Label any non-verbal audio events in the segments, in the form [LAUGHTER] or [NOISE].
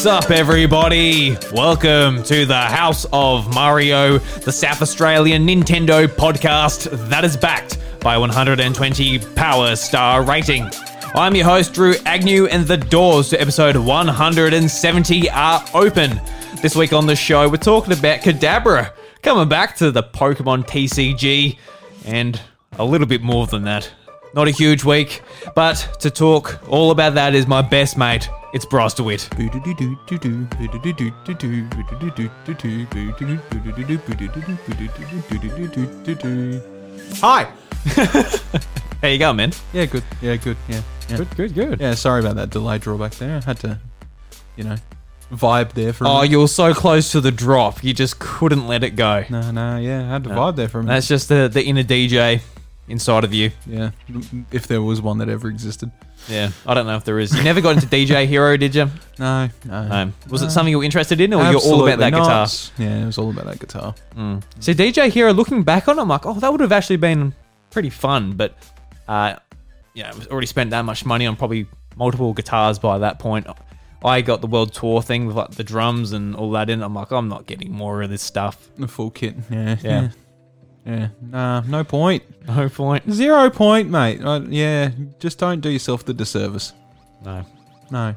What's up, everybody? Welcome to the House of Mario, the South Australian Nintendo podcast that is backed by 120 Power Star rating. I'm your host, Drew Agnew, and the doors to episode 170 are open. This week on the show, we're talking about Kadabra coming back to the Pokemon TCG and a little bit more than that. Not a huge week, but to talk all about that is my best mate. It's Bryce DeWitt. Hi. [LAUGHS] How you going, man? Yeah, good. Yeah, good. Yeah. yeah. Good, good, good. Yeah, sorry about that delay drawback there. I had to, you know, vibe there for a Oh, minute. you were so close to the drop, you just couldn't let it go. No, no, yeah, I had to vibe there for a minute. That's just the, the inner DJ inside of you. Yeah, if there was one that ever existed. Yeah, I don't know if there is. You never got into DJ Hero, did you? No, no. Was it something you were interested in, or you're all about that guitar? not. Yeah, it was all about that guitar. So DJ Hero, looking back on it, I'm like, oh, that would have actually been pretty fun. But, uh, you know, I've already spent that much money on probably multiple guitars by that point. I got the world tour thing with like the drums and all that in. I'm like, I'm not getting more of this stuff. The full kit. Yeah, Yeah. Yeah. Nah, no point. No point. Zero point, mate. Uh, yeah, just don't do yourself the disservice. No, No,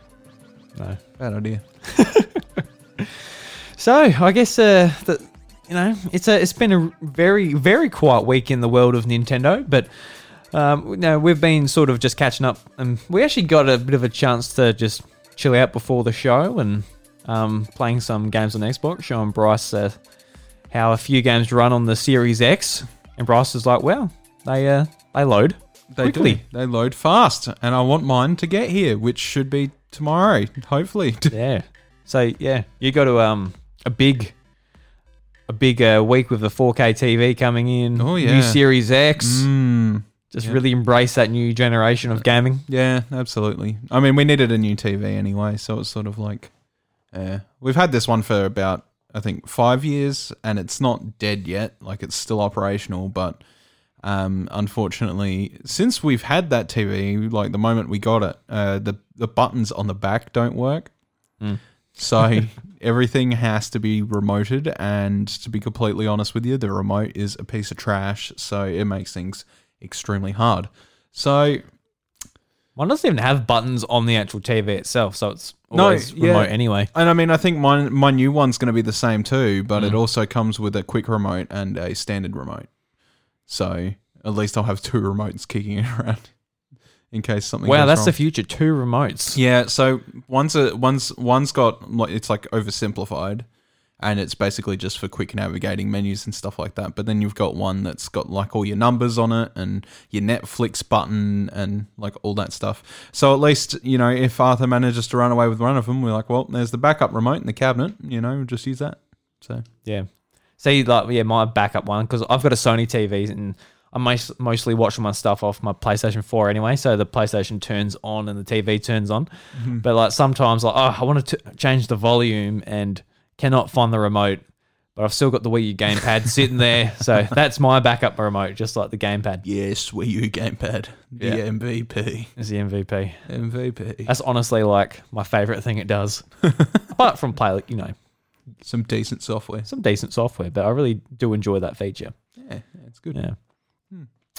no. bad idea. [LAUGHS] So I guess uh, the, you know it's a it's been a very very quiet week in the world of Nintendo, but um, you know, we've been sort of just catching up, and we actually got a bit of a chance to just chill out before the show and um, playing some games on Xbox, showing Bryce uh, how a few games run on the Series X, and Bryce is like, "Well, they uh, they load They quickly." do. They load fast, and I want mine to get here, which should be tomorrow, hopefully. [LAUGHS] Yeah. So yeah, you got to um a big a big uh, week with the 4K TV coming in. Oh, New yeah. Series X. Mm, Just yeah. really embrace that new generation of gaming. yeah, absolutely. I mean, we needed a new TV anyway, so it's sort of like, yeah, we've had this one for about I think five years, and it's not dead yet. Like it's still operational, but um, unfortunately, since we've had that TV, like the moment we got it, uh, the the buttons on the back don't work. Mm. So [LAUGHS] everything has to be remoted, and to be completely honest with you, the remote is a piece of trash. So it makes things extremely hard. So One doesn't even have buttons on the actual TV itself, so it's No, always yeah. remote anyway. And I mean, I think my my new one's going to be the same too, but Mm. it also comes with a quick remote and a standard remote. So at least I'll have two remotes kicking [LAUGHS] around in case something. Wow, that's wrong. the future. Two remotes. yeah. So one's a one's one's got like it's like oversimplified, and it's basically just for quick navigating menus and stuff like that. But then you've got one that's got like all your numbers on it and your Netflix button and like all that stuff. So at least you know if Arthur manages to run away with one of them, we're like, well, there's the backup remote in the cabinet. You know, just use that. So Yeah. See, like, yeah, my backup one because I've got a Sony TV and I most, mostly watch my stuff off my PlayStation 4 anyway. So the PlayStation turns on and the TV turns on. Mm-hmm. But like sometimes, like, oh, I want to change the volume and cannot find the remote. But I've still got the Wii U gamepad sitting there, [LAUGHS] so that's my backup remote, just like the gamepad yes, Wii U gamepad, the Yeah. MVP, is the MVP. MVP. That's honestly like my favorite thing it does, [LAUGHS] apart from play, like, you know, Some decent software. some decent software. But I really do enjoy that feature. Yeah, it's good. Yeah.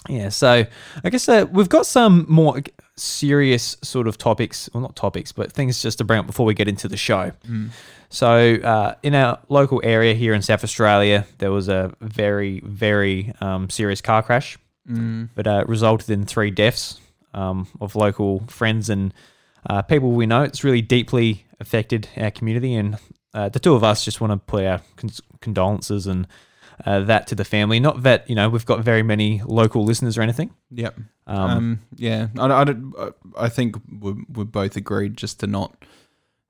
Yeah, so I guess uh, we've got some more serious sort of topics, well, not topics, but things just to bring up before we get into the show. So, uh, in our local area here in South Australia, there was a very, very um, serious car crash Mm. that uh, resulted in three deaths um, of local friends and uh, people we know. It's really deeply affected our community, and uh, the two of us just want to put our con- condolences and uh, that to the family. Not that you know we've got very many local listeners or anything. Yep. Um, Um, yeah, I, I, I think we we both agreed just to not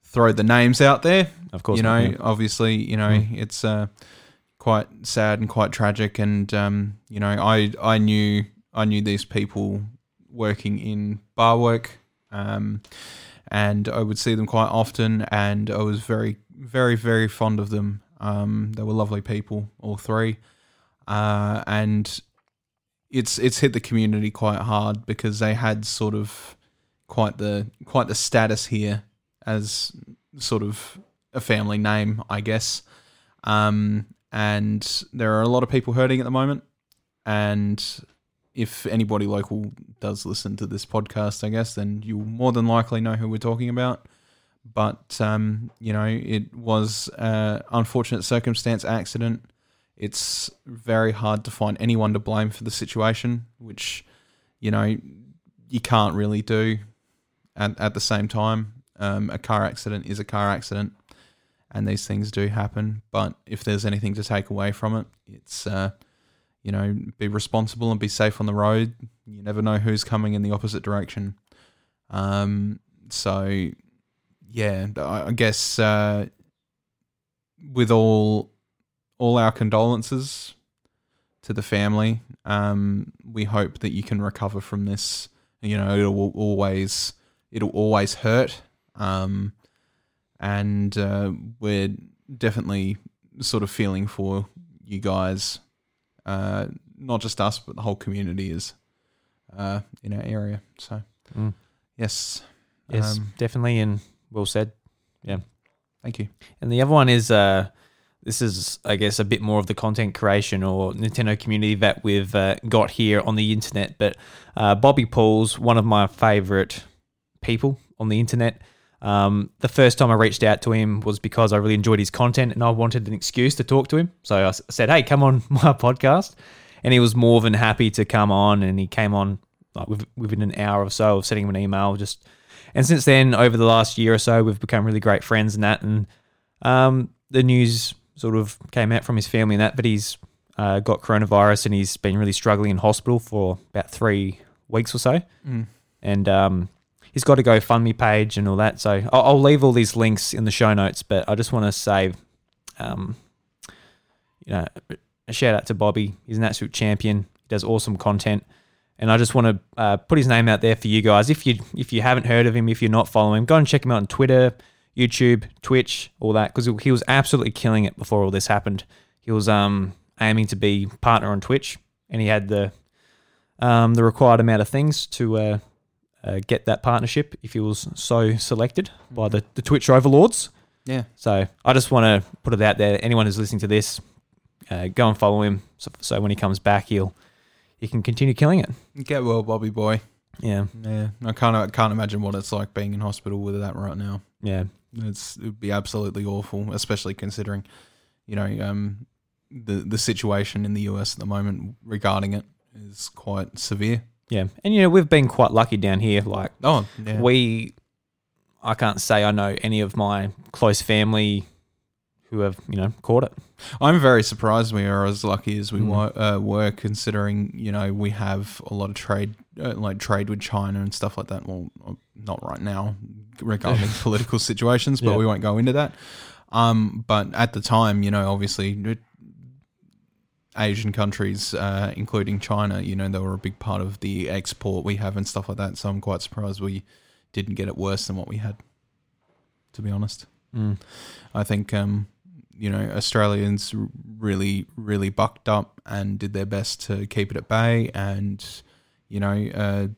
throw the names out there. of course, you know, not, yeah. obviously, you know, Mm. it's uh, quite sad and quite tragic. And um, you know, I I knew I knew these people working in bar work, um, and I would see them quite often, and I was very very very fond of them. Um, they were lovely people, all three, uh, and it's it's hit the community quite hard because they had sort of quite the quite the status here as sort of a family name, I guess. Um, and there are a lot of people hurting at the moment. And if anybody local does listen to this podcast, I guess, then you'll more than likely know who we're talking about. But um, you know, it was an unfortunate circumstance accident. It's very hard to find anyone to blame for the situation, which you know you can't really do. At at the same time, um, a car accident is a car accident, and these things do happen. But if there's anything to take away from it, it's uh, you know, be responsible and be safe on the road. You never know who's coming in the opposite direction. Um, so yeah, I I guess uh, with all all our condolences to the family, um, we hope that you can recover from this. You know, it'll always it'll always hurt, um, and uh, we're definitely sort of feeling for you guys uh, not just us, but the whole community is uh, in our area. So, Mm. yes, Yes, Um, definitely, and well said. Yeah. Thank you. And the other one is uh, this is, I guess, a bit more of the content creation or Nintendo community that we've uh, got here on the internet. But uh, Bobby Paul's one of my favorite people on the internet. Um, the first time I reached out to him was because I really enjoyed his content and I wanted an excuse to talk to him. So I said, "Hey, come on [LAUGHS] my podcast," and he was more than happy to come on. And he came on like within an hour or so of sending him an email. Just and since then, over the last year or so, we've become really great friends and that. And um, the news sort of came out from his family and that, but he's uh, got coronavirus and he's been really struggling in hospital for about three weeks or so. Mm. And um, he's got a GoFundMe page and all that. So I'll, I'll leave all these links in the show notes, but I just want to say, um, you know, a shout out to Bobby. He's an absolute champion. He does awesome content. And I just want to uh, put his name out there for you guys. If you if you haven't heard of him, if you're not following him, go and check him out on Twitter, YouTube, Twitch, all that, because he was absolutely killing it before all this happened. He was um, aiming to be partner on Twitch, and he had the um, the required amount of things to uh, uh, get that partnership if he was so selected by the, the Twitch overlords. Yeah, So I just want to put it out there. Anyone who's listening to this, uh, go and follow him. So, so when he comes back, he'll he can continue killing it. get well, Bobby boy. Yeah, Yeah, I can't I can't imagine what it's like being in hospital with that right now. yeah, It's it would be absolutely awful, especially considering, you know, um, the the situation in the US at the moment regarding it is quite severe. yeah. And you know we've been quite lucky down here. Like Oh, yeah. we, I can't say I know any of my close family who have you know caught it. I'm very surprised we are as lucky as we Mm. wa- uh, were, considering you know we have a lot of trade, uh, like trade with China and stuff like that. Well, uh, not right now regarding [LAUGHS] political situations, but Yeah. we won't go into that. Um, but at the time, you know, obviously, it- Asian countries, uh, including China, you know, they were a big part of the export we have and stuff like that. So I'm quite surprised we didn't get it worse than what we had. To be honest. Mm. I think um, you know Australians really, really bucked up and did their best to keep it at bay. And you know, uh,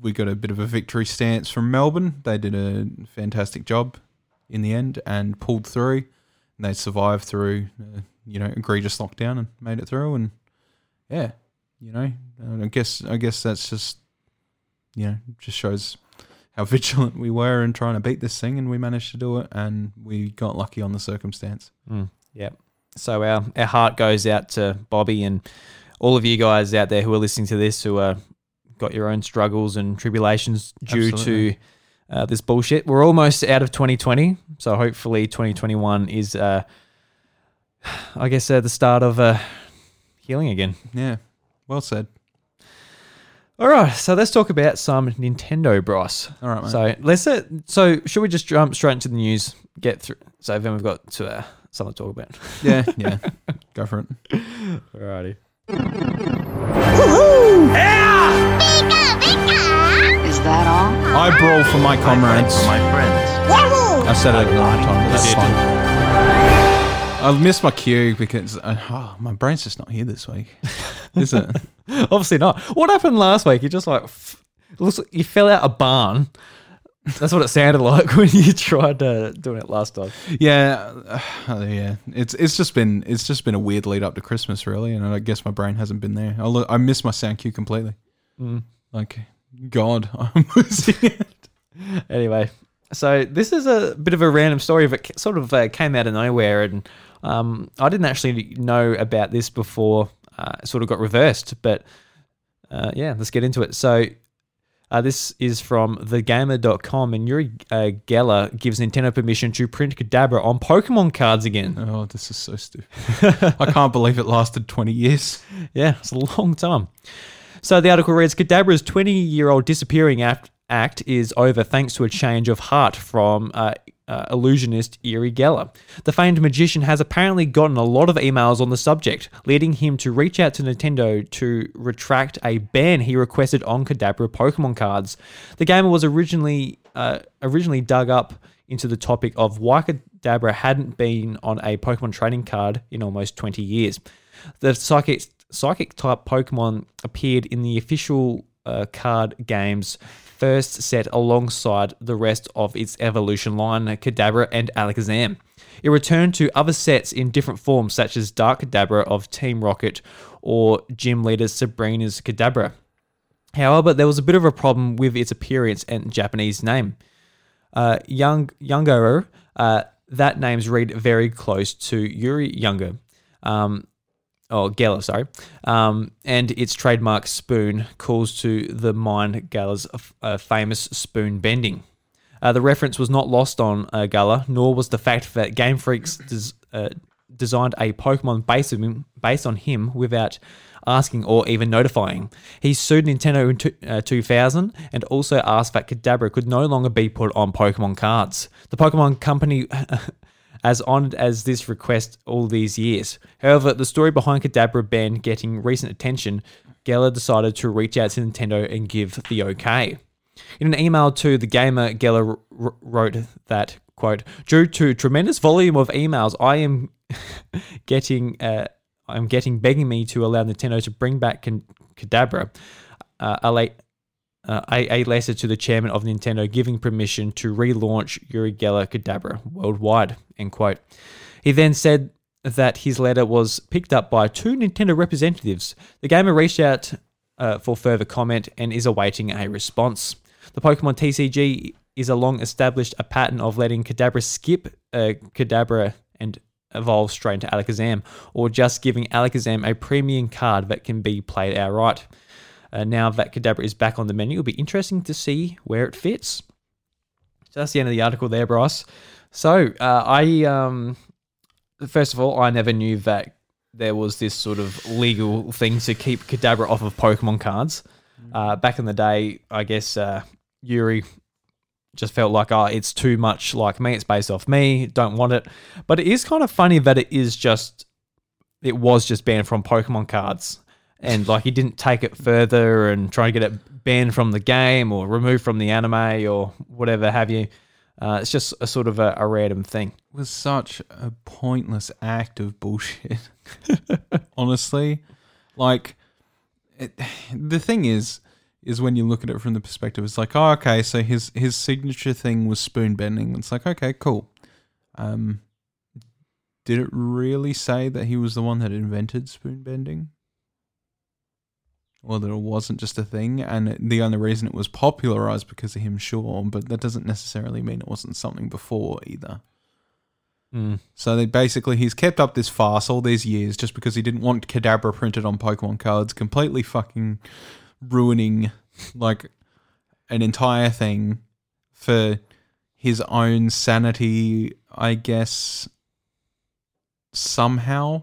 we got a bit of a victory stance from Melbourne. They did a fantastic job in the end and pulled through. And they survived through, uh, you know, egregious lockdown and made it through. And yeah, you know, I guess I guess that's just you know just shows how vigilant we were in trying to beat this thing, and we managed to do it, and we got lucky on the circumstance. Mm, yep. So our our heart goes out to Bobby and all of you guys out there who are listening to this who are got your own struggles and tribulations due Absolutely. to uh, this bullshit. We're almost out of 2020, so hopefully 2021 is, uh, I guess, uh, the start of uh, healing again. Yeah, well said. All right, so let's talk about some Nintendo, Bros. All right, mate. So let's. Uh, so should we just jump straight into the news? Get through. So then we've got to uh, something to talk about. yeah, [LAUGHS] yeah, go for it. Alrighty. Is that all? I brawl for my comrades. my friends. I said it a long time. That's fine. I missed my cue because uh, oh, my brain's just not here this week, [LAUGHS] is it? [LAUGHS] Obviously not. What happened last week? You just like f- looks like you fell out a barn, That's what it sounded like [LAUGHS] when you tried uh, doing it last time. Yeah, uh, yeah. It's it's just been it's just been a weird lead up to Christmas, really, and I guess my brain hasn't been there. I, lo- I miss my sound cue completely. Mm. Like, God, [LAUGHS] I'm losing it. Anyway, so this is a bit of a random story, but it sort of uh, came out of nowhere, and um, I didn't actually know about this before. Uh, sort of got reversed, but uh, yeah, let's get into it. So. Uh, this is from thegamer.com, and Uri uh, Geller gives Nintendo permission to print Kadabra on Pokemon cards again. Oh, this is so stupid. [LAUGHS] I can't believe it lasted 20 years. Yeah, it's a long time. So the article reads Kadabra's 20 year old disappearing act, act is over thanks to a change of heart from uh, uh, illusionist Uri Geller. The famed magician has apparently gotten a lot of emails on the subject, leading him to reach out to Nintendo to retract a ban he requested on Kadabra Pokemon cards. The gamer was originally uh, originally dug up into the topic of why Kadabra hadn't been on a Pokemon trading card in almost 20 years. The psychic psychic type Pokemon appeared in the official uh, card games first set alongside the rest of its evolution line, Kadabra and Alakazam. It returned to other sets in different forms, such as Dark Kadabra of Team Rocket or Gym Leader Sabrina's Kadabra. However, there was a bit of a problem with its appearance and Japanese name. Uh, Young Youngero, uh, that name's read very close to Yuri Younger. Um, oh Geller, sorry, um, and its trademark spoon calls to the mind Geller's uh, famous spoon bending. Uh, the reference was not lost on uh, Geller, nor was the fact that Game Freaks des- uh, designed a Pokemon based, him, based on him without asking or even notifying. He sued Nintendo in t- uh, 2000 and also asked that Kadabra could no longer be put on Pokemon cards. The Pokemon Company [LAUGHS] as honoured as this request all these years. However, the story behind Kadabra Ben getting recent attention, Geller decided to reach out to Nintendo and give the okay. In an email to the gamer, Geller r- wrote that, quote, due to tremendous volume of emails, I am [LAUGHS] getting, uh, I'm getting begging me to allow Nintendo to bring back Kadabra. Uh, uh, a, a, letter to the chairman of Nintendo giving permission to relaunch Uri Geller Kadabra worldwide. End quote. He then said that his letter was picked up by two Nintendo representatives. The gamer reached out uh, for further comment and is awaiting a response. The Pokemon TCG is a long established a pattern of letting Kadabra skip uh, Kadabra and evolve straight into Alakazam, or just giving Alakazam a premium card that can be played outright. Uh, now that Kadabra is back on the menu, it'll be interesting to see where it fits. So that's the end of the article there, Bryce. So uh, I, um, first of all, I never knew that there was this sort of legal thing to keep Kadabra off of Pokemon cards. Uh, back in the day, I guess uh, Uri just felt like, oh, it's too much like me. It's based off me. Don't want it. But it is kind of funny that it is just, it was just banned from Pokemon cards and like he didn't take it further and try and get it banned from the game or removed from the anime or whatever have you. Uh, it's just a sort of a, a random thing. It was such a pointless act of bullshit. [LAUGHS] Honestly, like it, the thing is, is when you look at it from the perspective, it's like, oh, okay, so his his signature thing was spoon bending. It's like, okay, cool. Um, did it really say that he was the one that invented spoon bending? Or that it wasn't just a thing and the only reason it was popularized because of him sure but that doesn't necessarily mean it wasn't something before either mm. so they basically he's kept up this farce all these years just because he didn't want Kadabra printed on Pokemon cards completely fucking ruining like an entire thing for his own sanity I guess somehow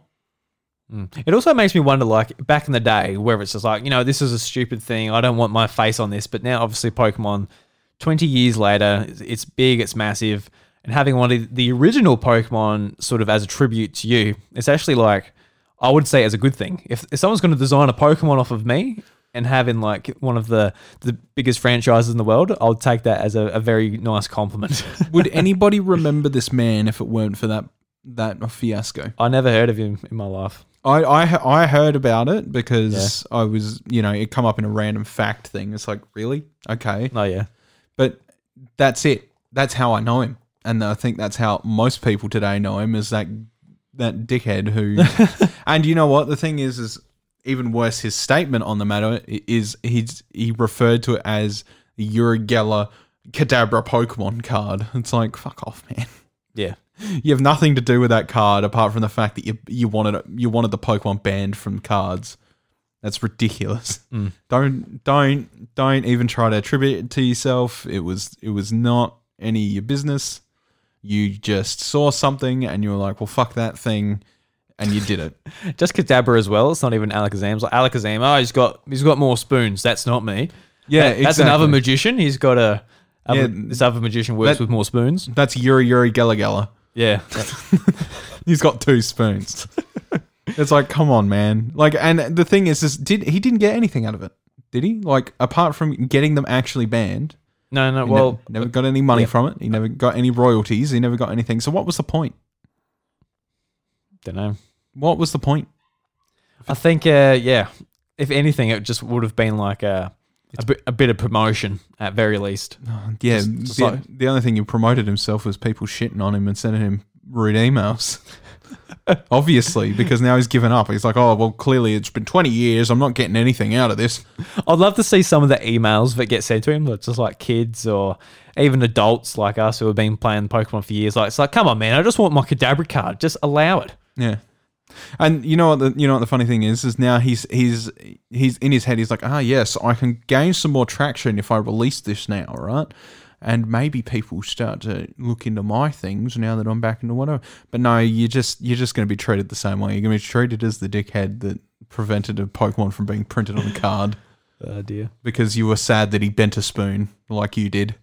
Mm. It also makes me wonder, like back in the day, where it's just like, you know, this is a stupid thing. I don't want my face on this. But now, obviously, Pokemon, twenty years later, it's big, it's massive, and having one of the original Pokemon sort of as a tribute to you, it's actually like, I would say, as a good thing. If, if someone's going to design a Pokemon off of me and having like one of the the biggest franchises in the world, I'll take that as a, a very nice compliment. [LAUGHS] would anybody remember this man if it weren't for that that fiasco? I never heard of him in my life. I, I I heard about it because I was you know it come up in a random fact thing. It's like really okay, Oh yeah. but that's it. That's how I know him, and I think that's how most people today know him is that that dickhead who. [LAUGHS] and you know what? The thing is, is even worse. His statement on the matter is he's he referred to it as the Uri Geller Kadabra Pokemon card. It's like fuck off, man. Yeah. You have nothing to do with that card apart from the fact that you you wanted you wanted the Pokemon banned from cards. That's ridiculous. Hmm. Don't don't don't even try to attribute it to yourself. It was it was not any of your business. You just saw something and you were like, "Well, fuck that thing," and you did it. [LAUGHS] Just Kadabra as well. It's not even Alakazam. It's like Alakazam. Oh, he's got he's got more spoons. That's not me. Yeah, That- that's another magician. He's got a. Yeah, this other magician works that- with more spoons. That's Yuri Yuri Gella Gella. Yeah, [LAUGHS] He's got two spoons. [LAUGHS] it's like, come on, man. Like, and the thing is, is did he didn't get anything out of it? Did he? Like, apart from getting them actually banned, no, no. Well, never, never got any money yeah. from it. He never got any royalties. He never got anything. So, what was the point? don't know. What was the point? I think, uh, yeah. If anything, it just would have been like a a bit, a bit of promotion at very least. Oh, yeah, Just- just the, like- the only thing he promoted himself was people shitting on him and sending him rude emails. [LAUGHS] Obviously, because now he's given up. He's like, oh, well, clearly it's been 20 years. I'm not getting anything out of this. I'd love to see some of the emails that get sent to him. That's just like kids or even adults like us who have been playing Pokemon for years. Like it's like, come on, man! I just want my Kadabra card. Just allow it. Yeah. And you know what the you know what the funny thing is is now he's he's he's in his head he's like ah yes I can gain some more traction if I release this now right? And maybe people start to look into my things now that I'm back into whatever. But no you're just you're just going to be treated the same way. You're going to be treated as the dickhead that prevented a Pokemon from being printed on a card. [LAUGHS] Oh dear. because you were sad that he bent a spoon like you did.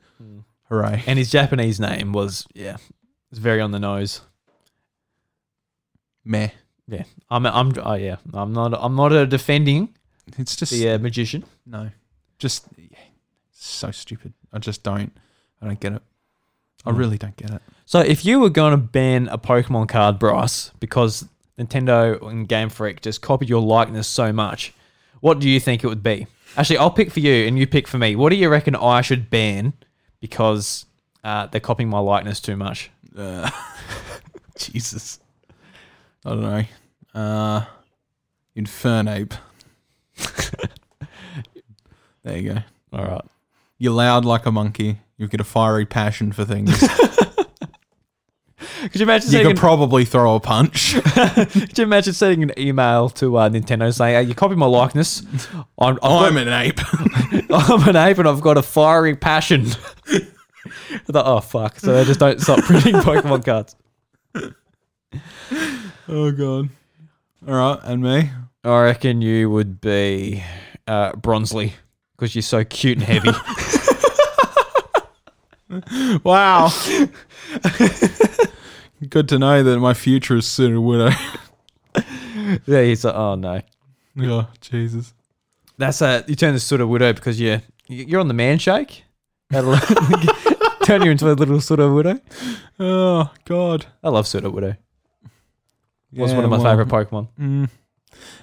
Hooray. And his Japanese name was yeah, it's very on the nose. meh Yeah, I'm I'm oh yeah, I'm not I'm not a defending it's just the uh, magician. No, just yeah, so stupid. I just don't. I don't get it. I really don't get it. So if you were going to ban a Pokemon card, Bryce, because Nintendo and Game Freak just copied your likeness so much, what do you think it would be? Actually, I'll pick for you and you pick for me. What do you reckon I should ban because uh, they're copying my likeness too much? Uh, [LAUGHS] Jesus, I don't know. Uh, Infernape. [LAUGHS] there you go. All right. You're loud like a monkey. You've got a fiery passion for things. [LAUGHS] Could you imagine you could probably throw a punch. [LAUGHS] could you imagine sending an email to uh, Nintendo saying, hey, "You copy my likeness. I'm, I've got- I'm an ape. I'm an ape and I've got a fiery passion. Thought, oh fuck! So they just don't stop printing Pokemon cards. oh god. All right, and me. I reckon you would be uh, Bonsly because you're so cute and heavy. [LAUGHS] Wow. Good to know that my future is Sudowoodo. [LAUGHS] yeah, he's like, oh no. oh, Jesus. That's a you turn this Sudowoodo because you're you're on the man shake. That'll [LAUGHS] turn you into a little Sudowoodo. Oh, God. I love Sudowoodo. Was Yeah, one of my well, favorite Pokemon. Mm,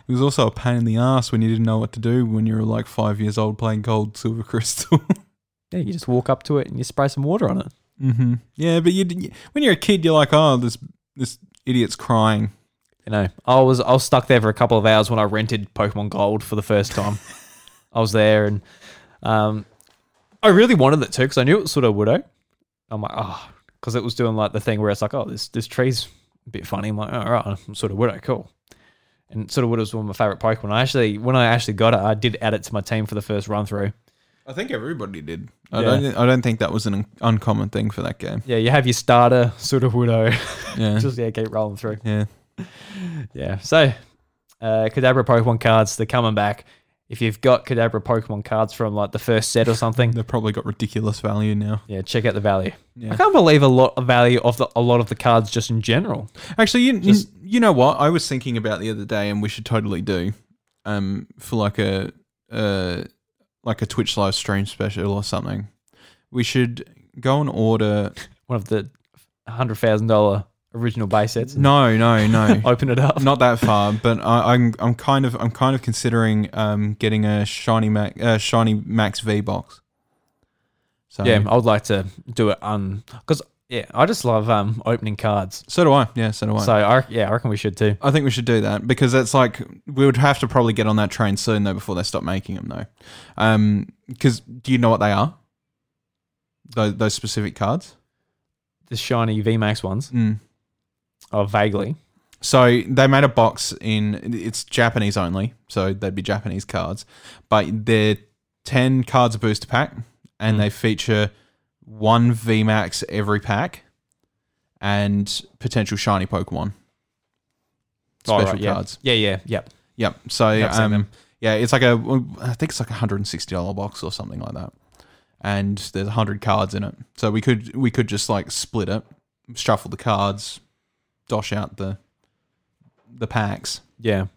it was also a pain in the ass when you didn't know what to do when you were like five years old playing Gold Silver [LAUGHS] Crystal. Yeah, you just walk up to it and you spray some water on it. mm-hmm. Yeah, but you, you when you're a kid, you're like, oh, this this idiot's crying. You know, I was I was stuck there for a couple of hours when I rented Pokemon Gold for the first time. [LAUGHS] I was there and um, I really wanted it too because I knew it was Sudowoodo. I'm like, oh, because it was doing like the thing where it's like, oh, this this tree's a bit funny. I'm like, all right, I'm Sudowoodo, cool. And Sudowoodo's one of my favorite Pokemon. I actually, when I actually got it, I did add it to my team for the first run through. I think everybody did. I Yeah. don't. I don't think that was an un- uncommon thing for that game. Yeah, you have your starter Sudowoodo, [LAUGHS] Yeah. just yeah, keep rolling through. yeah. Yeah. So, uh, Kadabra Pokemon cards, they're coming back. If you've got Kadabra Pokemon cards from like the first set or something, They've probably got ridiculous value now. yeah, check out the value. Yeah. I can't believe a lot of value of the, a lot of the cards just in general. Actually, you, Just- you you know what I was thinking about the other day, and we should totally do, um, for like a uh like a Twitch live stream special or something. We should go and order. [LAUGHS] One of the hundred thousand dollar original base sets. No, no, no, [LAUGHS] Open it up. not that far. But I, I'm I'm kind of I'm kind of considering um getting a shiny Mac uh, shiny Max V box. So Yeah, I would like to do it on because yeah, I just love um opening cards. so do I. Yeah, so do I. So I yeah, I reckon we should too. I think we should do that because it's like we would have to probably get on that train soon though before they stop making them though. Um, because do you know what they are? Those those specific cards. The shiny VMAX ones. Mm. Oh, vaguely. So they made a box in it's Japanese only, so they'd be Japanese cards, but they're ten cards a booster pack, and Mm. they feature one VMAX every pack, and potential shiny Pokemon. Oh, Special right, yeah. cards. Yeah, yeah, yep. Yep. So um, yeah, it's like a I think it's like a hundred and sixty dollar box or something like that, and there's hundred cards in it. So we could we could just like split it, shuffle the cards, dosh out the the packs, Yeah.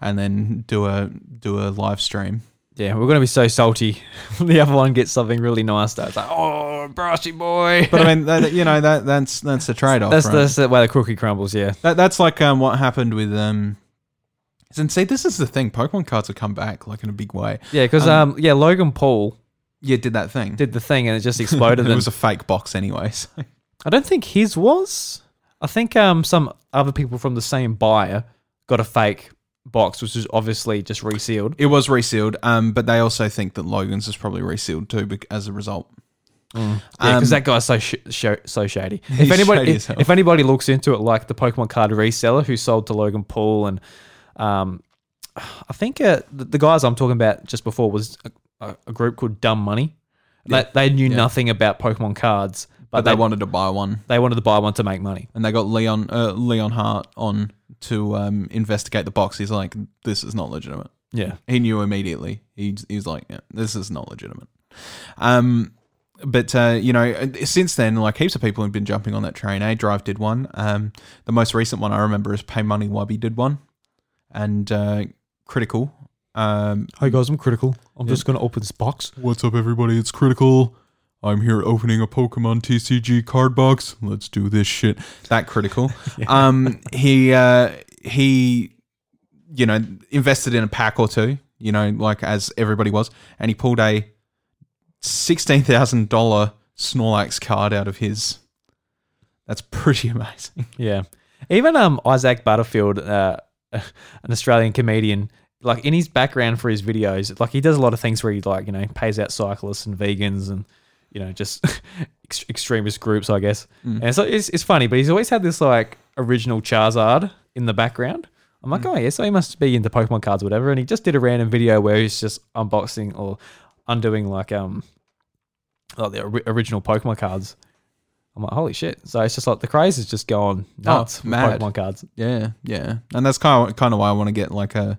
and then do a do a live stream. Yeah, we're gonna be so salty when [LAUGHS] the other one gets something really nice. That's like, oh, brushy boy. But I mean, [LAUGHS] that, you know that that's that's the trade off. that's right? that's the way the cookie crumbles. Yeah, that, that's like um, what happened with um. And see, this is the thing. Pokemon cards have come back like in a big way. yeah, because um, yeah, Logan Paul Yeah, did that thing. did the thing and it just [LAUGHS] exploded. it and was a fake box, anyways. I don't think his was. I think um some other people from the same buyer got a fake box, which was obviously just resealed. It was resealed, um, but they also think that Logan's is probably resealed too bec- as a result. Yeah, because Um, that guy's so sh- sh- so shady. [LAUGHS] If anybody if, if anybody looks into it, like the Pokemon card reseller who sold to Logan Paul and um, I think uh, the, the guys I'm talking about just before was a, a, a group called Dumb Money. Yeah. They, they knew Yeah. nothing about Pokemon cards, but, But they, they, wanted to buy one, they wanted to buy one to make money. and they got Leon uh, Leonhart on to um, investigate the box. He's like, "This is not legitimate." Yeah, He knew immediately. He he's like, yeah, "This is not legitimate." Um, but uh, you know, since then, like heaps of people have been jumping on that train. A Drive did one. Um, the most recent one I remember is PaymoneyWubby did one, and uh, Critical. Um, Hey guys, I'm critical. I'm Yeah. just gonna open this box. What's up, everybody? It's Critical. I'm here opening a Pokemon TCG card box. Let's do this shit. That Critical. [LAUGHS] Um, he uh, he, you know, invested in a pack or two. You know, like as everybody was, and he pulled a sixteen thousand dollar Snorlax card out of his. That's pretty [LAUGHS] amazing. Yeah. Even um Isaac Butterfield, uh, [LAUGHS] an Australian comedian, like in his background for his videos, like he does a lot of things where he like you know pays out cyclists and vegans and you know just [LAUGHS] ex- extremist groups, I guess. And so it's it's funny, but he's always had this like original Charizard in the background. I'm like, oh yeah, so he must be into Pokemon cards, or whatever. And he just did a random video where he's just unboxing or undoing like um like the ori- original Pokemon cards. I'm like, holy shit! So it's just like the craze is just going nuts with mad. Pokemon cards. Yeah, yeah, and that's kind of kind of why I want to get like a.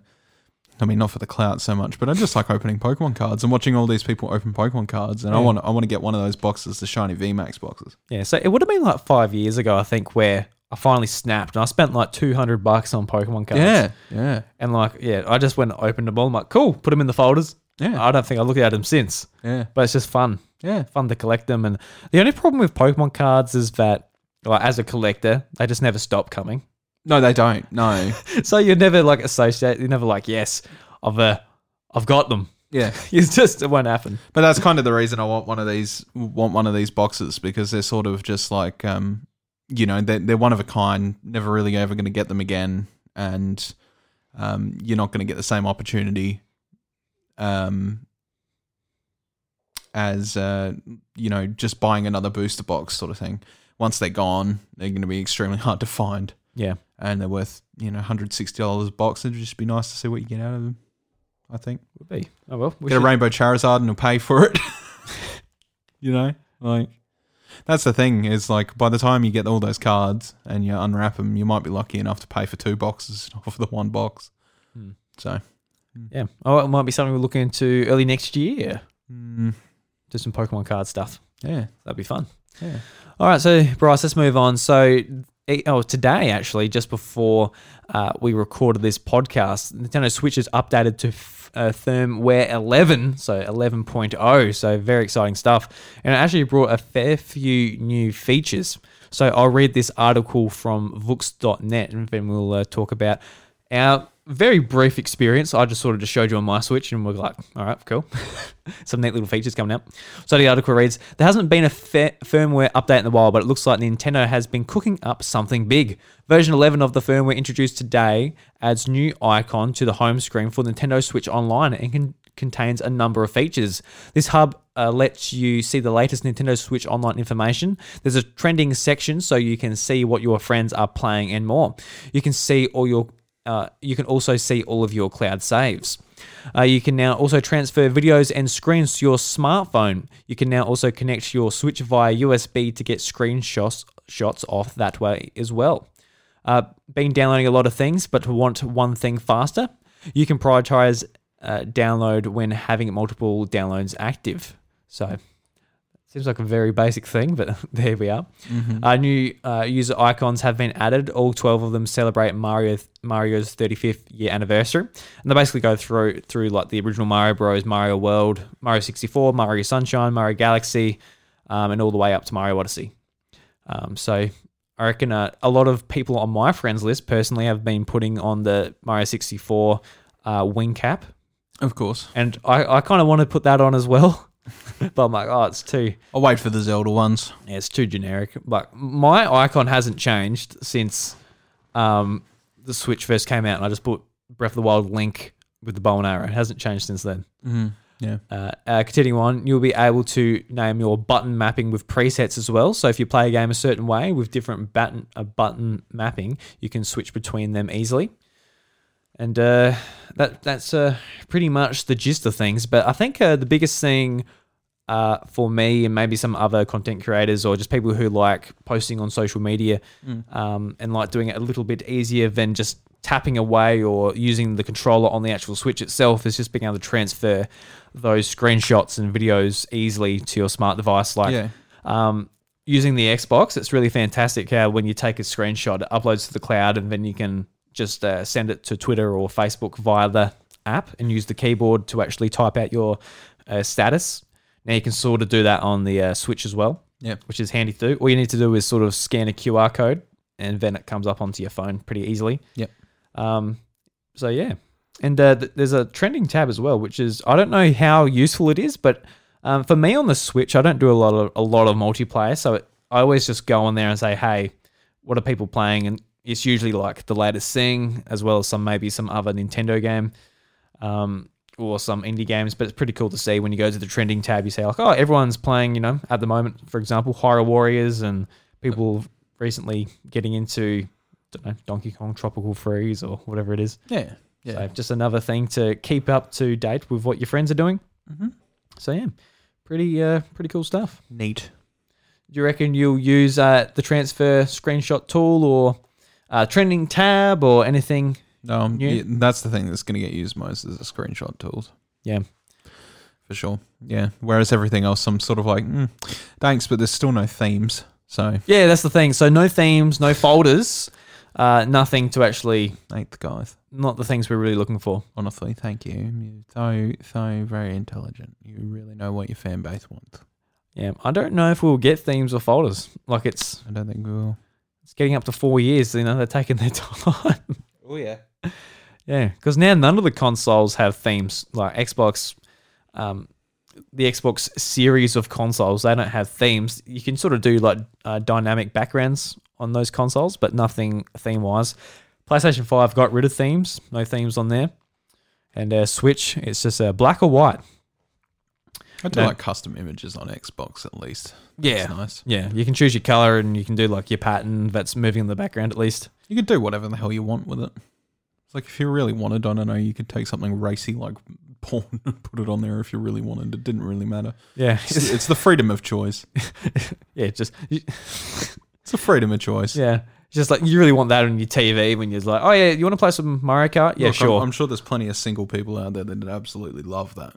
I mean, not for the clout so much, but I just like opening Pokemon cards and watching all these people open Pokemon cards, and I want I want to get one of those boxes, the shiny VMAX boxes. Yeah, so it would have been like five years ago, I think, where I finally snapped and I spent like two hundred bucks on Pokemon cards. Yeah, yeah, and like, yeah, I just went and opened them all. I'm like, cool, put them in the folders. Yeah. I don't think I looked at them since, yeah, but it's just fun, yeah. fun to collect them. And the only problem with Pokemon cards is that, like, as a collector, they just never stop coming. No, they don't. No. [LAUGHS] So you're never like associate. You're never like, yes, I've uh, I've got them. yeah, [LAUGHS] It's just it won't happen. but that's kind of the reason I want one of these. Want one of these boxes because they're sort of just like, um, you know, they're they're one of a kind. Never really ever going to get them again, and um, you're not going to get the same opportunity. Um, as uh, you know, just buying another booster box sort of thing. Once they're gone, they're going to be extremely [LAUGHS] hard to find, Yeah. And they're worth you know 160 dollars a box. It'd just be nice to see what you get out of them. I think Would be. Oh well. We get a rainbow Charizard and you'll pay for it. [LAUGHS] you know, like that's the thing is like by the time you get all those cards and you unwrap them, you might be lucky enough to pay for two boxes [LAUGHS] off of the one box. Hmm. So Yeah. Oh, it might be something we'll look into early next year. mm, Do some Pokemon card stuff. yeah, That'd be fun. yeah. All right, so Bryce, let's move on. So, oh, today actually, just before uh, we recorded this podcast, Nintendo Switch is updated to uh, firmware 11, so 11.0. So very exciting stuff, and it actually brought a fair few new features. So I'll read this article from Vooks.net, and then we'll uh, talk about our very brief experience. I just sort of just showed you on my Switch, and we're like, all right, cool. [LAUGHS] Some neat little features coming out. So the article reads: There hasn't been a fa- firmware update in a while, but it looks like Nintendo has been cooking up something big. Version 11 of the firmware introduced today adds new icon to the home screen for Nintendo Switch Online and can contains a number of features. This hub uh, lets you see the latest Nintendo Switch online information. There's a trending section so you can see what your friends are playing and more. You can see all your uh, you can also see all of your cloud saves. Uh, you can now also transfer videos and screens to your smartphone. You can now also connect your Switch via USB to get screenshots shots off that way as well. Uh, been downloading a lot of things, but want one thing faster. You can prioritize uh, download when having multiple downloads active. So seems like a very basic thing, but [LAUGHS] there we are. Mm-hmm. Uh, new uh, user icons have been added. All 12 of them celebrate Mario Mario's 35th year anniversary, and they basically go through through like the original Mario Bros, Mario World, Mario 64, Mario Sunshine, Mario Galaxy, um, and all the way up to Mario Odyssey. Um, so I reckon uh, a lot of people on my friends list personally have been putting on the Mario 64 uh, wing cap, Of course. and I, I kind of want to put that on as well. [LAUGHS] but I'm like, oh, it's too I'll wait for the Zelda ones. yeah, it's too generic. But my icon hasn't changed since um, the Switch first came out, and I just put Breath of the Wild Link with the bow and arrow. It hasn't changed since then. Mm-hmm. Yeah. Uh, uh, continuing on, you'll be able to name your button mapping with presets as well. So if you play a game a certain way with different button uh, button mapping, you can switch between them easily. And uh, that that's uh, pretty much the gist of things. But I think uh, the biggest thing uh, for me and maybe some other content creators or just people who like posting on social media um, and like doing it a little bit easier than just tapping away or using the controller on the actual Switch itself is just being able to transfer those screenshots and videos easily to your smart device. Like Yeah. um, using the Xbox, it's really fantastic how when you take a screenshot, it uploads to the cloud and then you can just uh, send it to Twitter or Facebook via the app and use the keyboard to actually type out your uh, status. Now you can sort of do that on the uh, Switch as well, Yep. which is handy to do. All you need to do is sort of scan a QR code and then it comes up onto your phone pretty easily. Yep. Um, so yeah, and uh, th- there's a trending tab as well, which is I don't know how useful it is, but um, for me on the Switch, I don't do a lot of a lot of multiplayer, so it, I always just go on there and say, hey, what are people playing? And it's usually like the latest thing, as well as some maybe some other Nintendo game. Um, or some indie games, but it's pretty cool to see when you go to the trending tab. You say like, oh, everyone's playing, you know, at the moment, for example, Hyrule Warriors, and people recently getting into, don't know, Donkey Kong Tropical Freeze or whatever it is. Yeah. Yeah. So just another thing to keep up to date with what your friends are doing. Mhm. So yeah, pretty uh, pretty cool stuff. Neat. Do you reckon you'll use uh, the transfer screenshot tool or uh, trending tab or anything? No, um, Yeah. yeah, that's the thing that's going to get used most is the screenshot tools. Yeah. For sure. Yeah. Whereas everything else, I'm sort of like, mm, thanks, but there's still no themes. So, Yeah, that's the thing. So no themes, no folders, uh, nothing to actually, thank the guys. not the things we're really looking for. Honestly, thank you. You're so, so very intelligent. You really know what your fan base wants. Yeah, I don't know if we'll get themes or folders. Like it's I don't think we will. It's getting up to four years. You know, they're taking their [LAUGHS] time. Oh, yeah. Yeah, because now none of the consoles have themes. Like Xbox, um, the Xbox series of consoles, they don't have themes. You can sort of do like uh, dynamic backgrounds on those consoles, but nothing theme wise. PlayStation 5 got rid of themes, no themes on there. And uh, Switch, it's just uh, black or white. I do No. like custom images on Xbox at least. Yeah. That's nice. Yeah, you can choose your color and you can do like your pattern that's moving in the background at least. You can do whatever the hell you want with it. It's like if you really wanted, I don't know, you could take something racy like [LAUGHS] porn and put it on there if you really wanted. It didn't really matter. Yeah, It's, [LAUGHS] [LAUGHS] it's the freedom of choice. yeah, it's just It's the freedom of choice. yeah, just like you really want that on your TV when you're like, oh yeah, you want to play some Mario Kart? Yeah, Look, I'm- sure. I'm, sure there's plenty of single people out there that absolutely love that.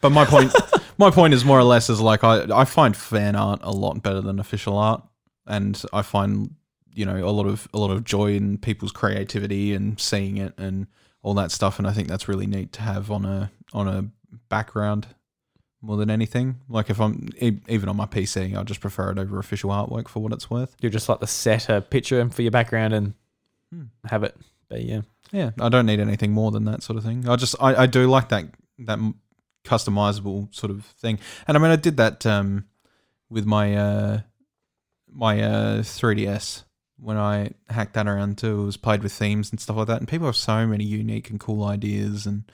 But my point, [LAUGHS] my point is more or less is like I I find fan art a lot better than official art, and I find you know a lot of a lot of joy in people's creativity and seeing it and all that stuff, and I think that's really neat to have on a on a background more than anything. Like if I'm even on my PC, I just prefer it over official artwork for what it's worth. you just like to set a picture for your background and Hmm. have it But yeah, Yeah, I don't need anything more than that sort of thing. I just I, I do like that that customizable sort of thing. And I mean, I did that um, with my uh, my uh, 3ds when I hacked that around too. It was played with themes and stuff like that. And people have so many unique and cool ideas, and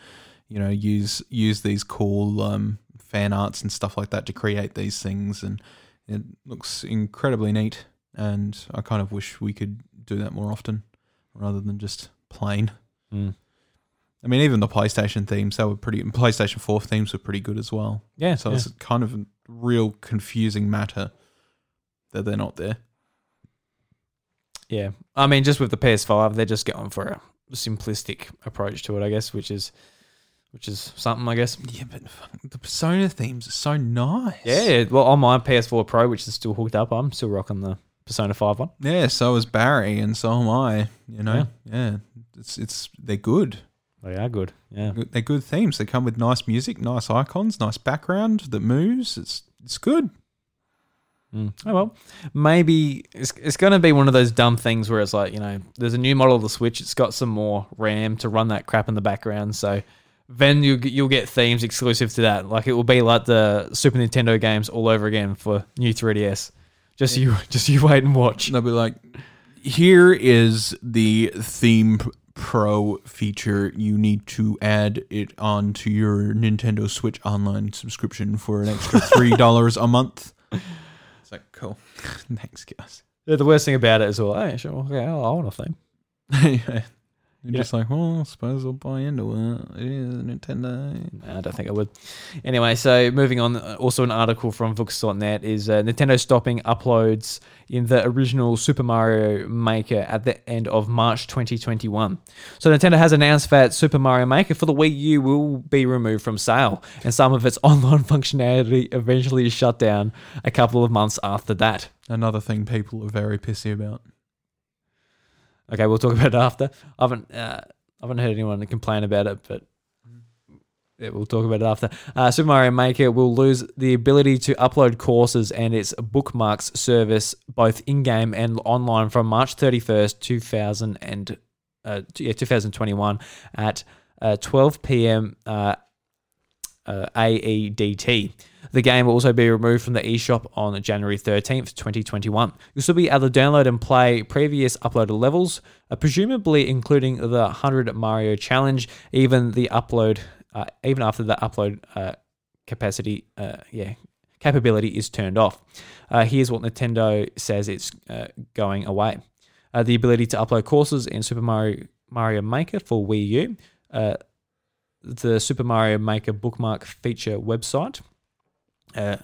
you know, use use these cool um, fan arts and stuff like that to create these things, and it looks incredibly neat. And I kind of wish we could do that more often, rather than just plain. Mm. I mean, even the PlayStation themes, they were pretty. PlayStation Four themes were pretty good as well. yeah. So yeah. it's kind of a real confusing matter that they're not there. Yeah, I mean, just with the PS5, they're just going for a simplistic approach to it, I guess, which is which is something, I guess. Yeah, but the Persona themes are so nice. Yeah, well, on my PS4 Pro, which is still hooked up, I'm still rocking the Persona 5 one. yeah. So is Barry, and so am I. You know, yeah. It's it's they're good. They are good. Yeah. They're good themes. They come with nice music, nice icons, nice background that moves. It's it's good. Mm. Oh well, maybe it's it's going to be one of those dumb things where it's like you know, there's a new model of the Switch. It's got some more RAM to run that crap in the background, so then you you'll get themes exclusive to that. Like it will be like the Super Nintendo games all over again for new 3DS. Just you, [LAUGHS] just you wait and watch. And They'll be like, here is the theme pro feature. You need to add it onto your Nintendo Switch online subscription for an extra [LAUGHS] three dollars a month. It's like cool. [LAUGHS] Thanks, guys. Yeah, the worst thing about it is, well, hey, sure, okay, I want a thing. yeah. [LAUGHS] You're Yeah. just like, well, I suppose I'll buy into it. It is Nintendo. I don't think I would. Anyway, so moving on, uh, also an article from Vooks.net is uh, Nintendo stopping uploads in the original Super Mario Maker at the end of March 2021. So Nintendo has announced that Super Mario Maker for the Wii U will be removed from sale, and some of its [LAUGHS] online functionality eventually shut down a couple of months after that. Another thing people are very pissy about. Okay, we'll talk [LAUGHS] about it after. I haven't uh, I haven't heard anyone complain about it, but yeah, we'll talk about it after. Uh, Super Mario Maker will lose the ability to upload courses and its bookmarks service both in-game and online from March 31st, 2000 and uh, yeah, 2021 at uh, 12 p.m. Uh, AEDT. The game will also be removed from the eShop on January 13th, 2021. You'll still be able to download and play previous uploaded levels, uh, presumably including the 100 Mario Challenge, even the upload, uh, even after the upload uh, capacity, uh, yeah, capability is turned off. Uh, here's what Nintendo says it's going away: the ability to upload courses in Super Mario Mario Maker for Wii U, the Super Mario Maker bookmark feature website, uh,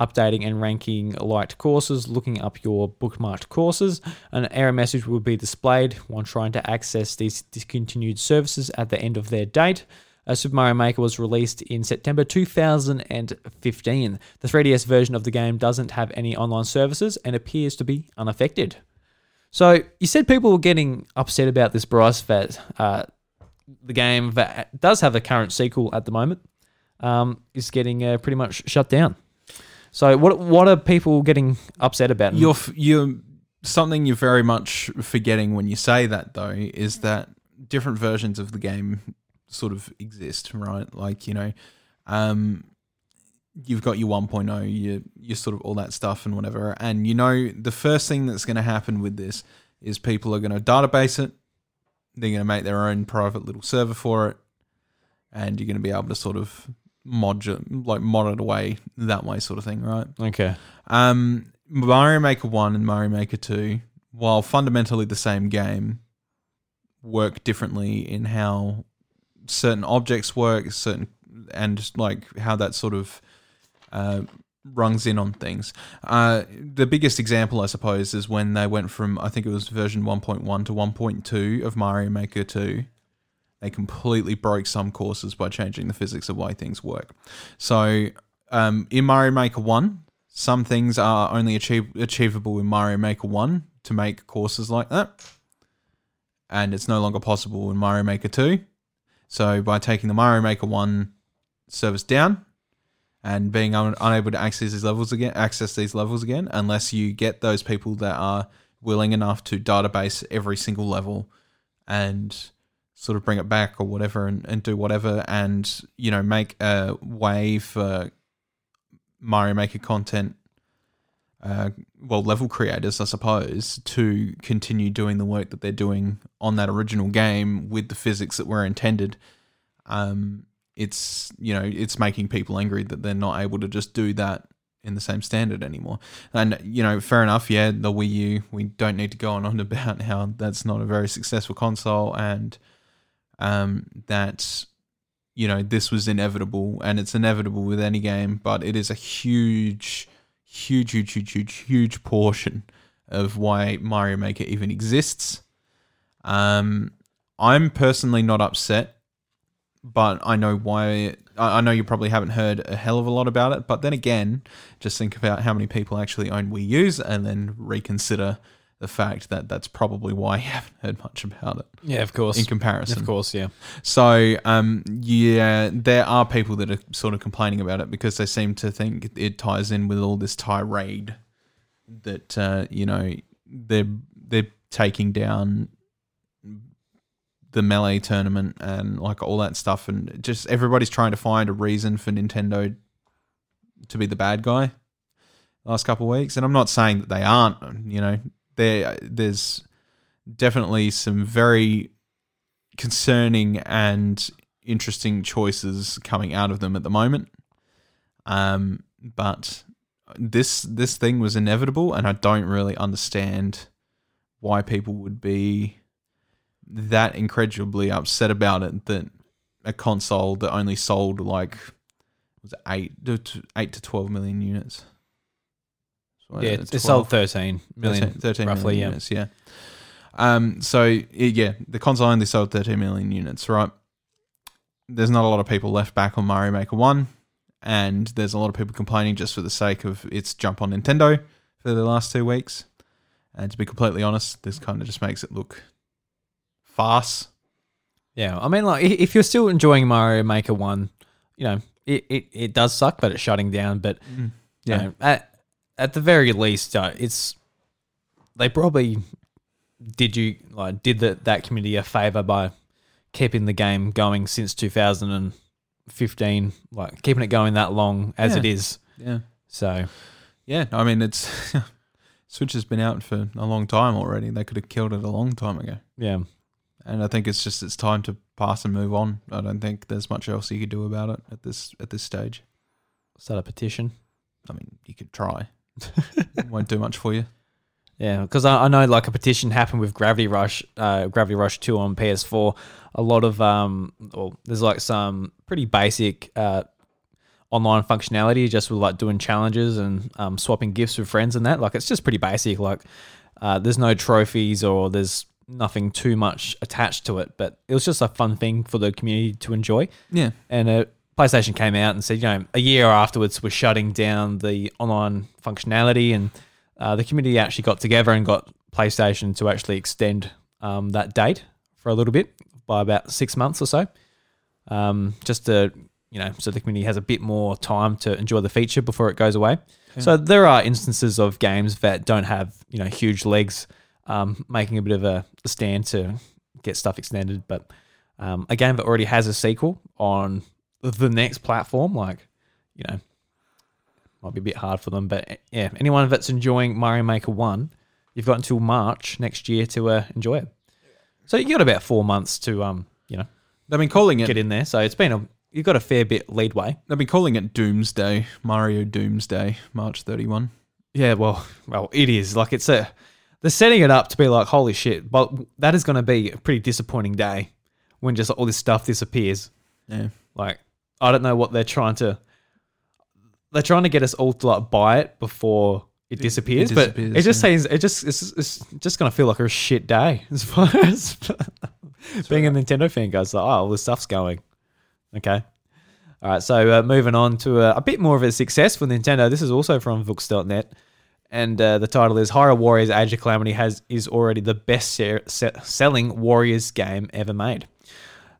updating and ranking liked courses, looking up your bookmarked courses. An error message will be displayed when trying to access these discontinued services at the end of their date. Uh, Super Mario Maker was released in September 2015. The 3DS version of the game doesn't have any online services and appears to be unaffected. So you said people were getting upset about this, Bryce, that uh, the game that does have a current sequel at the moment um, is getting uh, pretty much shut down. So what what are people getting upset about? You're you're something you're very much forgetting when you say that though is that different versions of the game sort of exist, right? Like you know, um, you've got your 1.0, your your sort of all that stuff and whatever, and you know the first thing that's going to happen with this is people are going to database it. They're going to make their own private little server for it, and you're going to be able to sort of mod it, like mod it away that way, sort of thing, right? okay. Um, Mario Maker 1 and Mario Maker 2, while fundamentally the same game, work differently in how certain objects work, certain and like how that sort of uh, rungs in on things. Uh, the biggest example, I suppose, is when they went from I think it was version 1.1 to 1.2 of Mario Maker 2. They completely broke some courses by changing the physics of why things work. So um, in Mario Maker 1, some things are only achieve- achievable in Mario Maker 1 to make courses like that. And it's no longer possible in Mario Maker 2. So by taking the Mario Maker 1 service down and being un- unable to access these levels again, access these levels again, unless you get those people that are willing enough to database every single level and sort of bring it back or whatever and, and do whatever and you know make a way for Mario Maker content uh, well level creators I suppose to continue doing the work that they're doing on that original game with the physics that were intended. Um it's you know it's making people angry that they're not able to just do that in the same standard anymore. And you know, fair enough. Yeah, the Wii U. We don't need to go on on [LAUGHS] about how that's not a very successful console, and um, that you know this was inevitable, and it's inevitable with any game. But it is a huge, huge, huge, huge, huge, huge portion of why Mario Maker even exists. Um, I'm personally not upset, but I know why I know you probably haven't heard a hell of a lot about it, but then again, just think about how many people actually own Wii U's and then reconsider the fact that that's probably why you [LAUGHS] haven't heard much about it. Yeah, of course. In comparison. Of course, yeah. So, um, yeah, there are people that are sort of complaining about it because they seem to think it ties in with all this tirade that, uh, you know, they're, they're taking down the melee tournament and like all that stuff and just everybody's trying to find a reason for Nintendo to be the bad guy last couple of weeks. And I'm not saying that they aren't you know there there's definitely some very concerning and interesting choices coming out of them at the moment. Um but this this thing was inevitable and I don't really understand why people would be that incredibly upset about it that a console that only sold like was it eight to eight to twelve million units. So, Yeah, uh, it sold 13 million, 13, 13 roughly, million yeah. units, yeah. Um, so yeah, the console only sold 13 million units, right? There's not a lot of people left back on Mario Maker One, and there's a lot of people complaining just for the sake of its jump on Nintendo for the last two weeks. And to be completely honest, this kind of just makes it look farce. Yeah, I mean, like, if you're still enjoying Mario Maker 1, you know, it, it, it does suck, but it's shutting down. But, you Yeah. know, at, at the very least, uh, it's, they probably did you, like, did the, that community a favor by keeping the game going since 2015, like, keeping it going that long as Yeah. it is. Yeah. So, Yeah, I mean it's [LAUGHS] Switch has been out for a long time already. They could have killed it a long time ago. yeah. And I think it's just it's time to pass and move on. I don't think there's much else you could do about it at this at this stage. Start a petition. I mean, you could try. it won't do much for you. [LAUGHS] Yeah, because I, I know like a petition happened with Gravity Rush, uh, Gravity Rush Two on PS4. A lot of um, well, there's like some pretty basic uh, online functionality, just with like doing challenges and um, swapping gifts with friends and that. Like it's just pretty basic. Like uh, there's no trophies or there's nothing too much attached to it, but it was just a fun thing for the community to enjoy. Yeah. And uh, PlayStation came out and said, you know, a year afterwards, we're shutting down the online functionality, and uh, the community actually got together and got PlayStation to actually extend um, that date for a little bit by about six months or so, um, just to you know, so the community has a bit more time to enjoy the feature before it goes away. So there are instances of games that don't have you know huge legs, um, making a bit of a, stand to get stuff extended, but um, a game that already has a sequel on the next platform, like, you know, might be a bit hard for them. But yeah, anyone that's enjoying Mario Maker 1, you've got until March next year to uh, enjoy it. So you got about four months to, um, you know, They've been calling it get in there. So it's been a, you've got a fair bit leadway. they've been calling it Doomsday, Mario Doomsday, March 31. Yeah, well, well, it is. Like it's a, they're setting it up to be like, holy shit. But that is going to be a pretty disappointing day when just all this stuff disappears. Yeah. Like, I don't know what they're trying to. They're trying to get us all to like buy it before it disappears, but disappears, it just yeah. seems it just it's, it's just gonna feel like a shit day [LAUGHS] as far as being a Nintendo fan goes. Like, oh, all this stuff's going. Okay. All right, so uh, moving on to a, a bit more of a success for Nintendo. This is also from Vooks.net, and uh, the title is Hyrule Warriors: Age of Calamity has is already the best se- se- selling Warriors game ever made.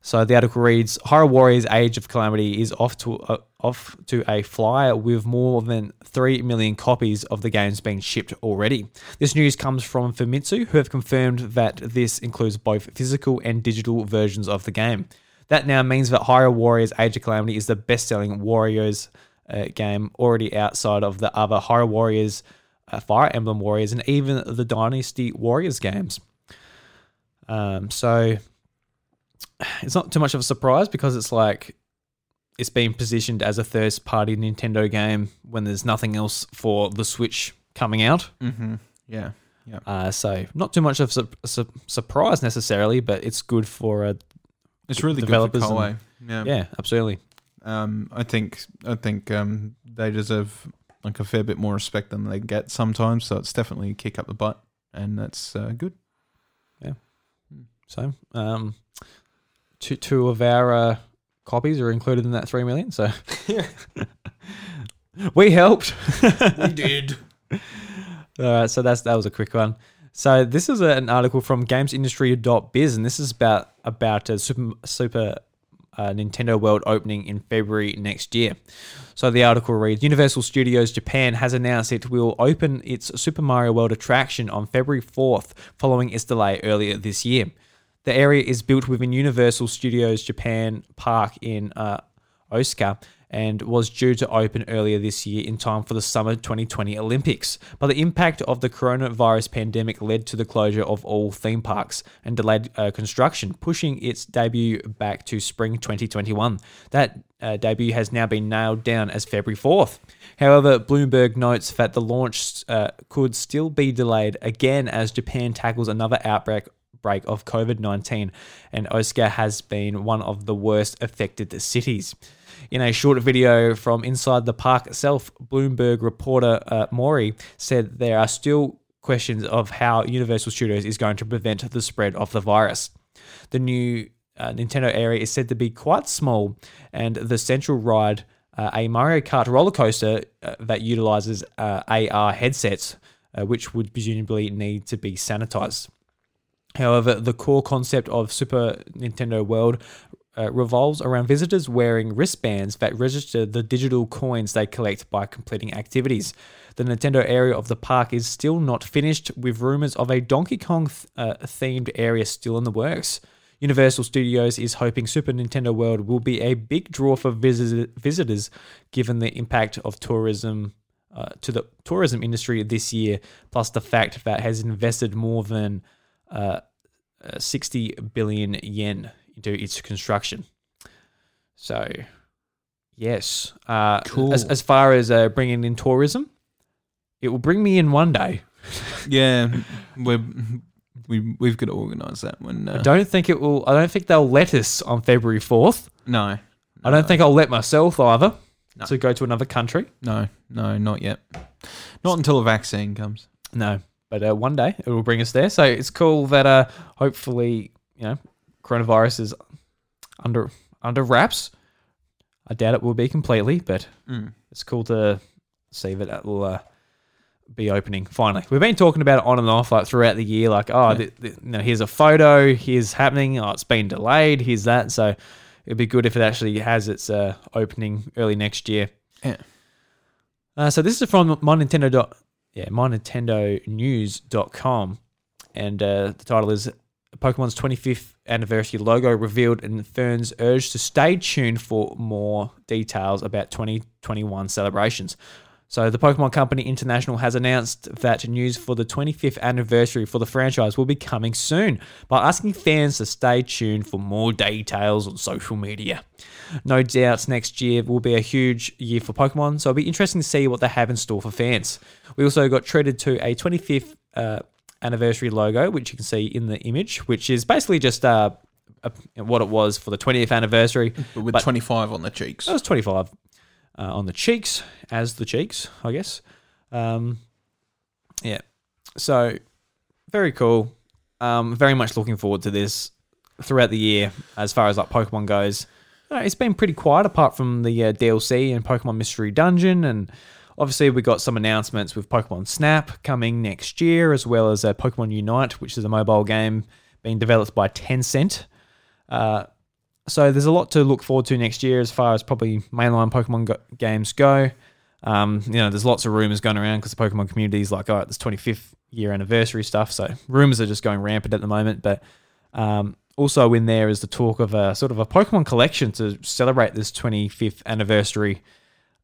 So the article reads: Hyrule Warriors: Age of Calamity is off to uh, off to a flyer with more than three million copies of the games being shipped already. This news comes from Famitsu, who have confirmed that this includes both physical and digital versions of the game. That now means that Hyrule Warriors: Age of Calamity is the best-selling Warriors uh, game already outside of the other Hyrule Warriors, Fire Emblem Warriors, and even the Dynasty Warriors games. Um, so it's not too much of a surprise because it's like it's being positioned as a third party Nintendo game when there's nothing else for the Switch coming out. Mm-hmm. Yeah. Yeah. Uh, so not too much of a su- su- surprise necessarily, but it's good for uh, It's really developers good for and- Yeah. yeah, absolutely. Um, I think I think um, they deserve like a fair bit more respect than they get sometimes. So it's definitely a kick up the butt, and that's uh, good. Yeah. So um, two two of our uh, copies are included in that three million. So [LAUGHS] we helped. [LAUGHS] We did. All right, so that's that was a quick one. So this is a, an article from GamesIndustry.biz, and this is about about a Super Super uh, Nintendo World opening in February next year. So the article reads: Universal Studios Japan has announced it will open its Super Mario World attraction on February 4th, following its delay earlier this year. The area is built within Universal Studios Japan Park in uh, Osaka and was due to open earlier this year in time for the summer 2020 Olympics. But the impact of the coronavirus pandemic led to the closure of all theme parks and delayed uh, construction, pushing its debut back to spring 2021. That uh, debut has now been nailed down as February 4th. However, Bloomberg notes that the launch uh, could still be delayed again as Japan tackles another outbreak break of COVID 19, and Osaka has been one of the worst affected cities. In a short video from inside the park itself, Bloomberg reporter uh, Mori said there are still questions of how Universal Studios is going to prevent the spread of the virus. The new uh, Nintendo area is said to be quite small, and the central ride, uh, a Mario Kart roller coaster uh, that utilizes uh, AR headsets, uh, which would presumably need to be sanitized. However, the core concept of Super Nintendo World uh, revolves around visitors wearing wristbands that register the digital coins they collect by completing activities. The Nintendo area of the park is still not finished, with rumors of a Donkey Kong th- uh, themed area still in the works. Universal Studios is hoping Super Nintendo World will be a big draw for visit- visitors, given the impact of tourism uh, to the tourism industry this year, plus the fact that has invested more than uh, uh, 60 billion yen into its construction. So, yes. Uh, Cool. As, as far as uh, bringing in tourism, it will bring me in one day. [LAUGHS] Yeah, we're we we've got to organise that when. I Uh, don't think it will. I don't think they'll let us on February 4th. no, I don't think I'll let myself either No. to go to another country. no, no, not yet. Not until a vaccine comes. No, but uh, one day it will bring us there. So it's cool that uh, hopefully you know coronavirus is under under wraps. I doubt it will be completely, but Mm. it's cool to see that it will uh, be opening finally. We've been talking about it on and off like throughout the year, like oh, Yeah. th- th- you know, here's a photo, here's happening, oh, it's been delayed, here's that. So it'd be good if it actually has its uh, opening early next year. Yeah. Uh, so this is from my Nintendo dot yeah my Nintendo News.com, and uh, the title is Pokemon's 25th anniversary logo revealed, and Fern's urged to stay tuned for more details about 2021 celebrations. So, the Pokemon Company International has announced that news for the 25th anniversary for the franchise will be coming soon by asking fans to stay tuned for more details on social media. No doubt next year will be a huge year for Pokemon, so it'll be interesting to see what they have in store for fans. We also got treated to a 25th uh, anniversary logo, which you can see in the image, which is basically just uh, a, what it was for the 20th anniversary. But with But- 25 on the cheeks. That was 25 uh, on the cheeks, as the cheeks, I guess. Um, yeah. So, very cool. Um, very much looking forward to this throughout the year as far as like Pokemon goes. Uh, it's been pretty quiet apart from the uh, DLC and Pokemon Mystery Dungeon. And obviously, we got some announcements with Pokemon Snap coming next year, as well as uh, Pokemon Unite, which is a mobile game being developed by Tencent. Uh, so there's a lot to look forward to next year as far as probably mainline Pokemon go- games go. Um, you know, there's lots of rumors going around because the Pokemon community is like, oh, this 25th year anniversary stuff. So rumors are just going rampant at the moment. But um, also in there is the talk of a sort of a Pokemon collection to celebrate this 25th anniversary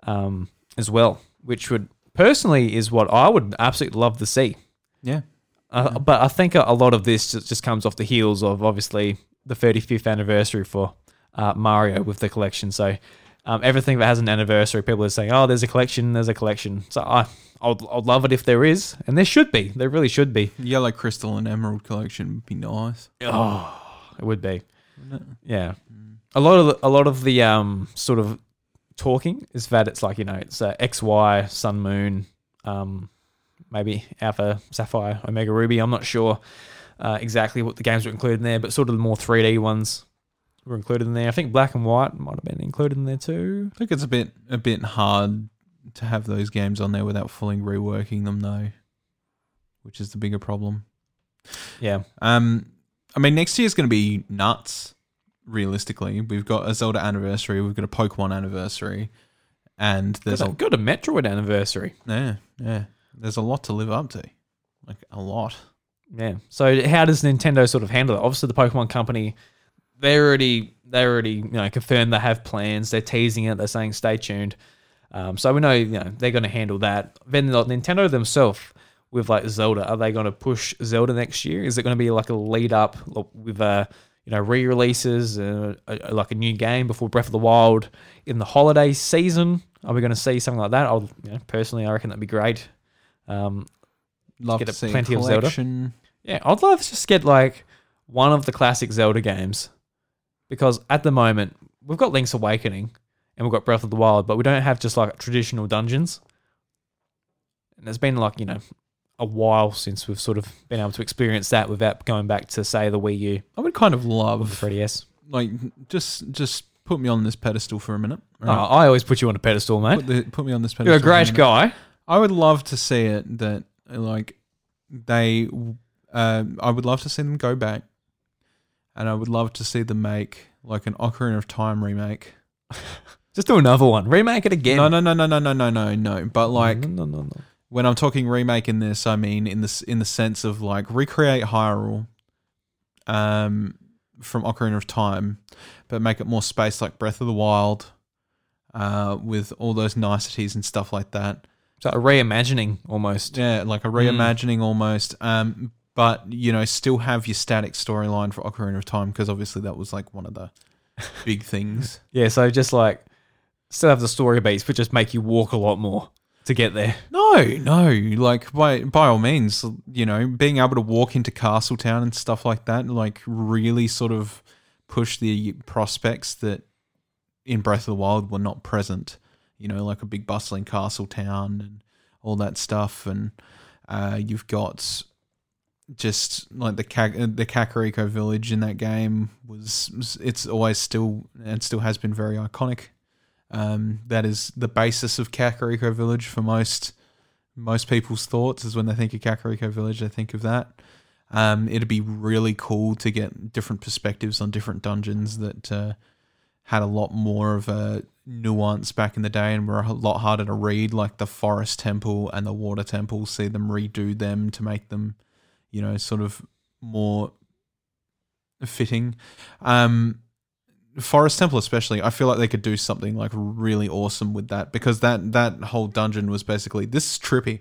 um, as well, which would personally is what I would absolutely love to see. Yeah. Uh, but I think a, lot of this just, just comes off the heels of obviously the 35th anniversary for uh, Mario with the collection. So um, everything that has an anniversary, people are saying, "Oh, there's a collection, there's a collection." So I, I'd, I'd love it if there is, and there should be. There really should be. Yellow Crystal and Emerald collection would be nice. Oh, it would be. Yeah, a lot of the, a lot of the um sort of talking is that it's like you know it's uh, X Y Sun Moon, um, maybe Alpha Sapphire Omega Ruby. I'm not sure uh, exactly what the games were included in there, but sort of the more 3D ones were included in there. I think Black and White might have been included in there too. I think it's a bit a bit hard to have those games on there without fully reworking them though, which is the bigger problem. Yeah, Um, I mean, next year is going to be nuts. Realistically, we've got a Zelda anniversary, we've got a Pokemon anniversary, and there's there's a a good a Metroid anniversary. yeah, yeah. There's a lot to live up to, like a lot. Yeah. So how does Nintendo sort of handle it? Obviously, the Pokemon Company, they already they already you know confirmed they have plans. They're teasing it. They're saying stay tuned. Um, so we know you know they're going to handle that. Then Nintendo themselves with like Zelda, are they going to push Zelda next year? Is it going to be like a lead up with uh you know re-releases, uh, a- like a new game before Breath of the Wild in the holiday season? Are we going to see something like that? I'll you know, personally, I reckon that'd be great. Um, Love Get to a see plenty of Zelda. yeah, I'd love to just get like one of the classic Zelda games because at the moment we've got Link's Awakening and we've got Breath of the Wild, but we don't have just like traditional dungeons. And there's been like, you know, a while since we've sort of been able to experience that without going back to say the Wii U I would kind of or the love 3DS. like just just put me on this pedestal for a minute. Oh, alright? I always put you on a pedestal, mate. put, the, put me on this pedestal. You're a for minute. great guy. I would love to see it that like they uh, I would love to see them go back and I would love to see them make like an Ocarina of Time remake. [LAUGHS] Just do another one. Remake it again. No, no, no, no, no, no, no, no, no. But like no, no, no, no. When I'm talking remake in this, I mean in this in the sense of like recreate Hyrule um from Ocarina of Time, but make it more space like Breath of the Wild, uh, with all those niceties and stuff like that. So a reimagining almost. Yeah, like a reimagining almost. Um, but you know, still have your static storyline for Ocarina of Time because obviously that was like one of the [LAUGHS] big things. Yeah, so just like still have the story beats, but just make you walk a lot more to get there. No, no, like by by all means, you know, being able to walk into Castletown and stuff like that, like really sort of push the prospects that in Breath of the Wild were not present. You know, like a big bustling castle town and all that stuff, and uh, you've got just like the Kak- the Kakariko village in that game was it's always still and still has been very iconic. Um, that is the basis of Kakariko Village for most most people's thoughts is when they think of Kakariko Village, they think of that. Um, it'd be really cool to get different perspectives on different dungeons that uh, had a lot more of a nuance back in the day and were a lot harder to read, like the Forest Temple and the Water Temple. See them redo them to make them, you know, sort of more fitting. Um, Forest Temple, especially, I feel like they could do something like really awesome with that because that that whole dungeon was basically this is trippy.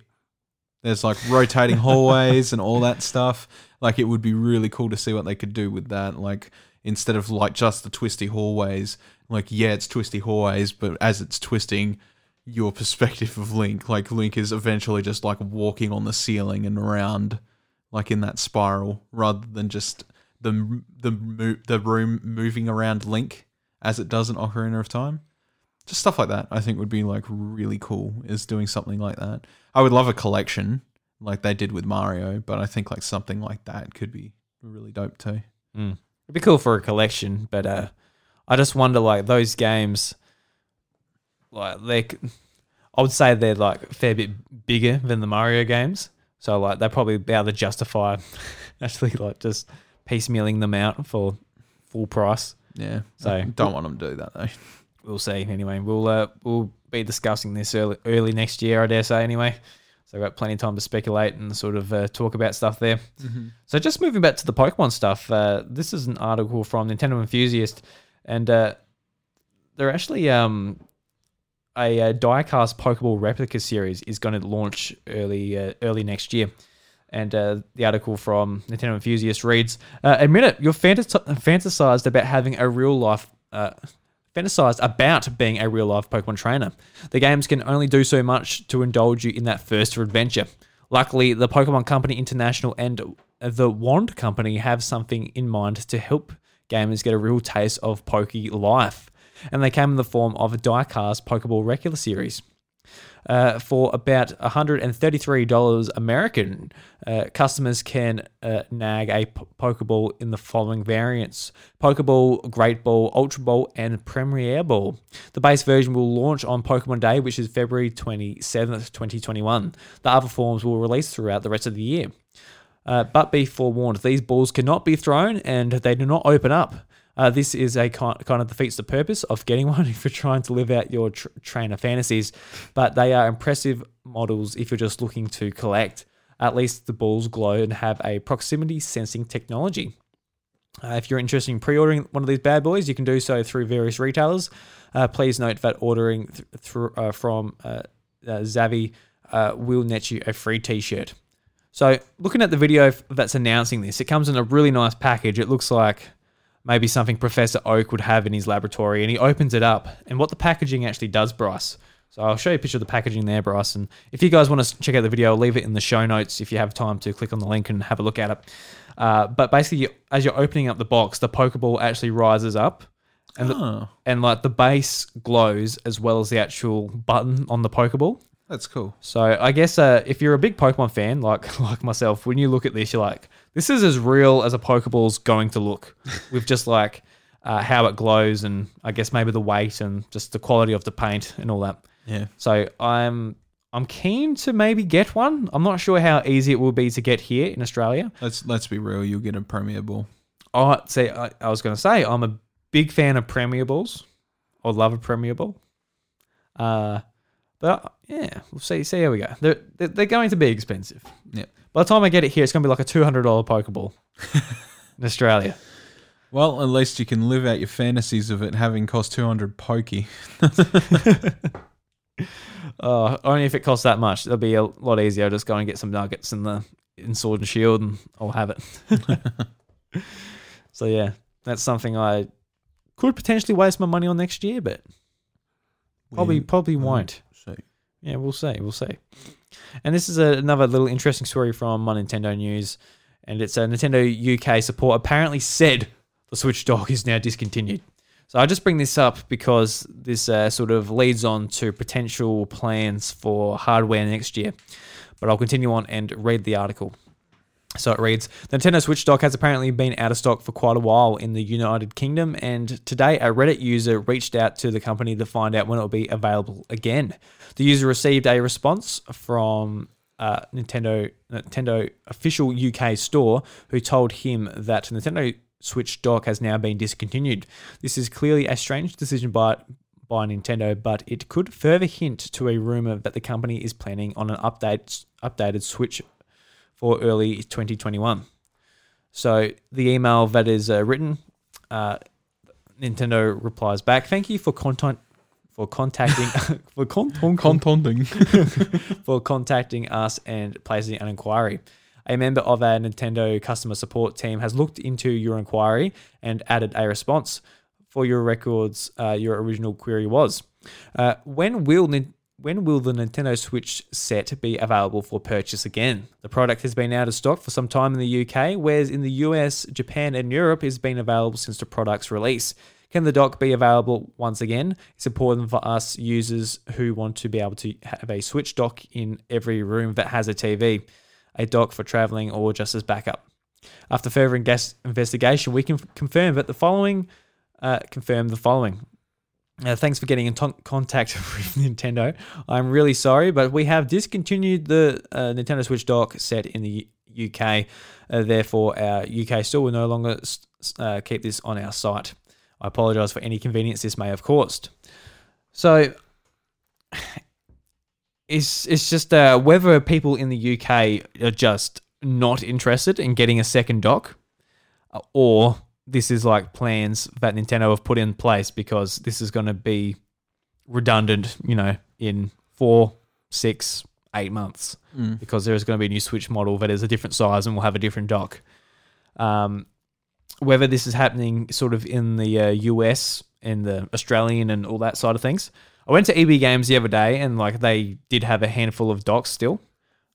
There's like rotating [LAUGHS] hallways and all that stuff. Like it would be really cool to see what they could do with that. Like instead of like just the twisty hallways, like yeah, it's twisty hallways, but as it's twisting, your [LAUGHS] perspective of Link, like Link is eventually just like walking on the ceiling and around, like in that spiral, rather than just the the the room moving around Link as it does in Ocarina of Time. Just stuff like that, I think would be like really cool. Is doing something like that. I would love a collection like they did with Mario, but I think like something like that could be really dope too. It'd be cool for a collection, but uh, I just wonder like those games, like they, I would say they're like a fair bit bigger than the Mario games. So like they probably be able to justify [LAUGHS] actually like just piecemealing them out for full price. Yeah. So- don't want them to do that though. we'll see. Anyway, we'll uh, we'll be discussing this early early next year, I dare say. Anyway, so I've got plenty of time to speculate and sort of uh, talk about stuff there. So just moving back to the Pokemon stuff, uh, this is an article from Nintendo Enthusiast, and uh, they're actually um, a, uh diecast Pokeball replica series is going to launch early uh, early next year. And uh, the article from Nintendo Enthusiast reads: uh, "Admit it, you're fantas- fantasized about having a real life." Uh, fantasized about being a real life Pokemon trainer. The games can only do so much to indulge you in that first adventure. Luckily, the Pokemon Company International and the Wand Company have something in mind to help gamers get a real taste of Poke life. And they came in the form of a diecast Pokeball regular series. Uh, for about $133 American, uh, customers can uh, nag a Pokeball in the following variants Pokeball, Great Ball, Ultra Ball, and Premier Air Ball. The base version will launch on Pokemon Day, which is February 27th, 2021. The other forms will release throughout the rest of the year. Uh, but be forewarned, these balls cannot be thrown and they do not open up. Uh, this is a kind, kind of defeats the purpose of getting [LAUGHS] one if you're trying to live out your tr- trainer fantasies. But they are impressive models if you're just looking to collect. At least the balls glow and have a proximity sensing technology. Uh, if you're interested in pre-ordering one of these bad boys, you can do so through various retailers. Uh, please note that ordering th- uh, from uh, uh, Zavvi will net you a free T-shirt. So, looking at the video that's announcing this, it comes in a really nice package. It looks like maybe something Professor Oak would have in his laboratory, and he opens it up. And what the packaging actually does, Bryce. So I'll show you a picture of the packaging there, Bryce. And if you guys want to check out the video, I'll leave it in the show notes if you have time to click on the link and have a look at it. Uh, but basically, as you're opening up the box, the Pokeball actually rises up, and the, Oh, and like the base glows as well as the actual button on the Pokeball. that's cool. So I guess uh, if you're a big Pokemon fan like [LAUGHS] like myself, when you look at this, you're like, this is as real as a Pokeball's going to look, [LAUGHS] with just like uh, how it glows and I guess maybe the weight and just the quality of the paint and all that. Yeah. So I'm I'm keen to maybe get one. I'm not sure how easy it will be to get here in Australia. Let's let's be real. You'll get a Premier Ball. Oh, see, I, I was going to say I'm a big fan of Premier Balls. I love a Premier Ball. Uh, but yeah, we'll see. See how we go. They're they're they're going to be expensive. Yep. By the time I get it here, it's going to be like a two hundred dollar Pokeball [LAUGHS] in Australia. Well, at least you can live out your fantasies of it having cost two hundred pokey. Uh, [LAUGHS] only if it costs that much. It'll be a lot easier. I'll just go and get some nuggets in the in Sword and Shield, and I'll have it. [LAUGHS] so yeah, that's something I could potentially waste my money on next year, but probably We probably won't. see. Yeah, we'll see. We'll see. And this is a, another little interesting story from my Nintendo news, and it's a Nintendo UK support apparently said the Switch dock is now discontinued. So I just bring this up because this uh, sort of leads on to potential plans for hardware next year. But I'll continue on and read the article. So it reads Nintendo Switch dock has apparently been out of stock for quite a while in the United Kingdom, and today a Reddit user reached out to the company to find out when it will be available again. The user received a response from uh, Nintendo Nintendo official UK store, who told him that Nintendo Switch dock has now been discontinued. This is clearly a strange decision by by Nintendo, but it could further hint to a rumor that the company is planning on an update updated Switch for early 2021. So the email that is uh, written, uh, Nintendo replies back, "Thank you for contact for contacting [LAUGHS] [LAUGHS] for con- Contonding. [LAUGHS] for contacting us and placing an inquiry. A member of our Nintendo customer support team has looked into your inquiry and added a response. For your records, uh, your original query was, uh, when will Nin- when will the Nintendo Switch set be available for purchase again? The product has been out of stock for some time in the UK, whereas in the US, Japan, and Europe, it's been available since the product's release. Can the dock be available once again? It's important for us users who want to be able to have a Switch dock in every room that has a TV, a dock for traveling, or just as backup. After further investigation, we can confirm that the following uh, confirm the following. Uh, thanks for getting in ton- contact [LAUGHS] with Nintendo. I'm really sorry, but we have discontinued the uh, Nintendo Switch dock set in the UK. Uh, therefore, our UK store will no longer uh, keep this on our site. I apologize for any convenience this may have caused. So [SIGHS] it's it's just uh, whether people in the UK are just not interested in getting a second dock, uh, or this is like plans that Nintendo have put in place because this is going to be redundant, you know, in four, six, eight months Mm. because there is going to be a new Switch model that is a different size and will have a different dock. Um, whether this is happening sort of in the uh, US and the Australian and all that side of things. I went to EB Games the other day and like they did have a handful of docks still.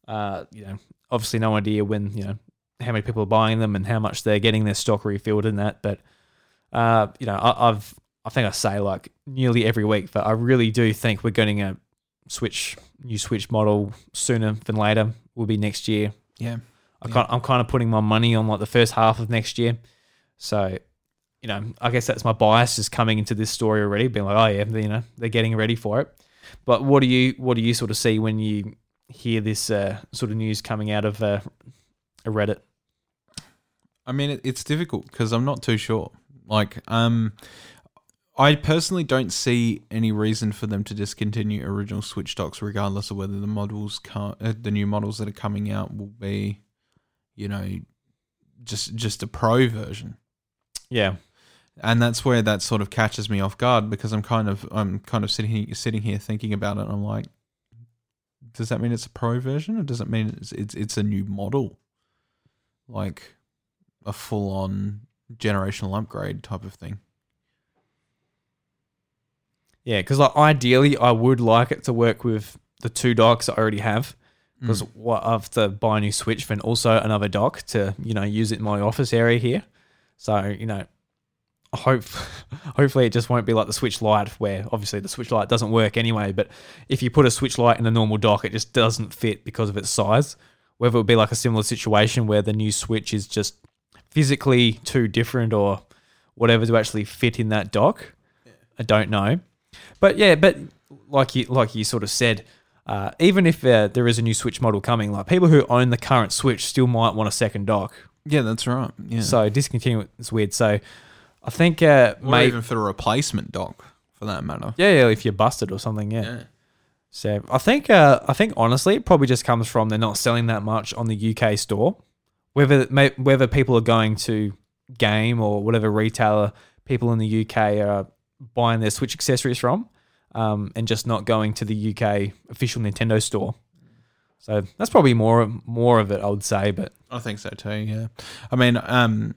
Uh, you know, obviously no idea when you know how many people are buying them and how much they're getting their stock refilled in that. But uh, you know, I, I've I think I say like nearly every week that I really do think we're getting a Switch new Switch model sooner than later. Will be next year. Yeah. I yeah. I'm kind of putting my money on like the first half of next year. So, you know, I guess that's my bias just coming into this story already, being like, oh yeah, you know, they're getting ready for it. But what do you what do you sort of see when you hear this uh, sort of news coming out of uh, a Reddit? I mean, it's difficult because I'm not too sure. Like, um, I personally don't see any reason for them to discontinue original Switch docks, regardless of whether the models, uh, the new models that are coming out, will be, you know, just just a pro version. Yeah, and that's where that sort of catches me off guard because I'm kind of I'm kind of sitting here, sitting here thinking about it. and I'm like, does that mean it's a pro version, or does it mean it's it's, it's a new model, like a full on generational upgrade type of thing? yeah, because like ideally, I would like it to work with the two docks I already have. Because Mm. what I have to buy a new Switch, then also another dock to you know use it in my office area here. So you know, hope [LAUGHS] hopefully it just won't be like the Switch light where obviously the Switch light doesn't work anyway. But if you put a Switch light in a normal dock, it just doesn't fit because of its size. Whether it would be like a similar situation where the new Switch is just physically too different or whatever to actually fit in that dock, I don't know. But yeah, but like you like you sort of said, uh, even if uh, there is a new Switch model coming, like people who own the current Switch still might want a second dock. Yeah, that's right. Yeah, So discontinue it is weird. So I think uh, or maybe even for a replacement dock, for that matter. yeah, yeah, if you're busted or something, yeah. So I think uh, I think honestly, it probably just comes from they're not selling that much on the UK store. Whether whether people are going to game or whatever retailer people in the UK are buying their Switch accessories from, um, and just not going to the UK official Nintendo store. So that's probably more more of it, I would say. But I think so too. Yeah, I mean, um,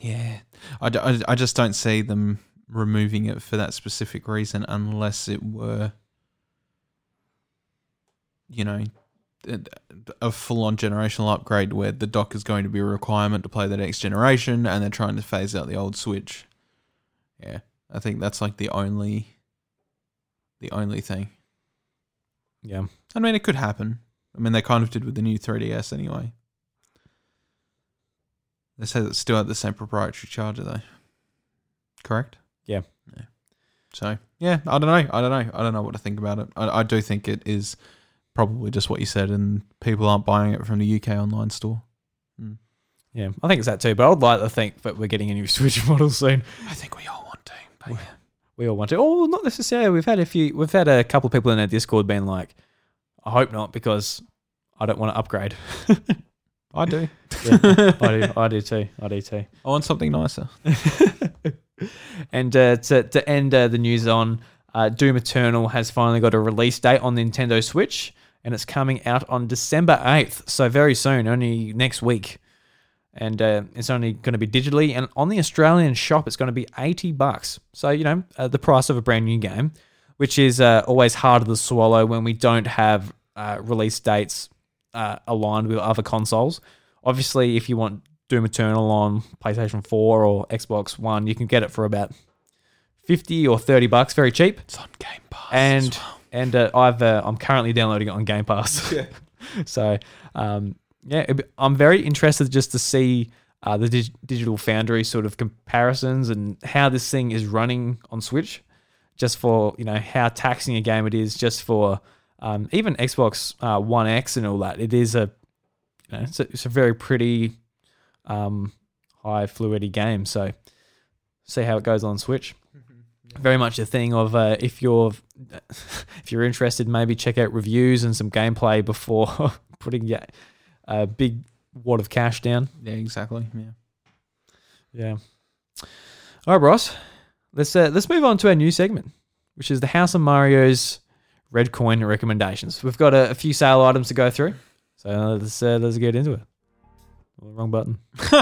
yeah, I, I, I just don't see them removing it for that specific reason unless it were, you know, a- a full-on generational upgrade where the dock is going to be a requirement to play the next generation, and they're trying to phase out the old Switch. Yeah, I think that's like the only, the only thing. yeah, I mean, it could happen. I mean, they kind of did with the new 3DS anyway. They say it's still at the same proprietary charger, though. Correct? Yeah. Yeah. So, yeah, I don't know. I don't know. I don't know what to think about it. I, I do think it is probably just what you said, and people aren't buying it from the UK online store. Mm. yeah, I think it's that too. But I would like to think that we're getting a new [LAUGHS] Switch model soon. I think we all want to. But yeah. We all want to. Oh, not necessarily. We've had a few. We've had a couple of people in our Discord being like, "I hope not," because I don't want to upgrade. I do. [LAUGHS] Yeah, I do. [LAUGHS] I do too. I do too. I want something nicer. And uh, to to end uh, the news on, uh, Doom Eternal has finally got a release date on Nintendo Switch, and it's coming out on December eighth. So very soon, only next week. And uh, it's only going to be digitally, and on the Australian shop, it's going to be eighty bucks. So you know uh, the price of a brand new game, which is uh, always harder to swallow when we don't have release dates aligned with other consoles. Obviously, if you want Doom Eternal on PlayStation 4 or Xbox One, you can get it for about 50 or 30 bucks, very cheap. It's on Game Pass. And well. and uh, I've uh, I'm currently downloading it on Game Pass. Yeah. [LAUGHS] [LAUGHS] so um, yeah, I'm very interested just to see uh, the dig- Digital Foundry sort of comparisons and how this thing is running on Switch, just for you know how taxing a game it is, just for um, even Xbox uh, One X and all that. It is a you know, it's a, it's a very pretty um, high fluidity game. So see how it goes on Switch. Very much a thing of uh, if you're [LAUGHS] if you're interested, maybe check out reviews and some gameplay before [LAUGHS] putting a big wad of cash down. Yeah, exactly. Yeah. Yeah. All right, Ross. Let's uh, let's move on to our new segment, which is the House of Mario's red coin recommendations. We've got a, a few sale items to go through, so let's uh, let's get into it. Oh, wrong button. [LAUGHS]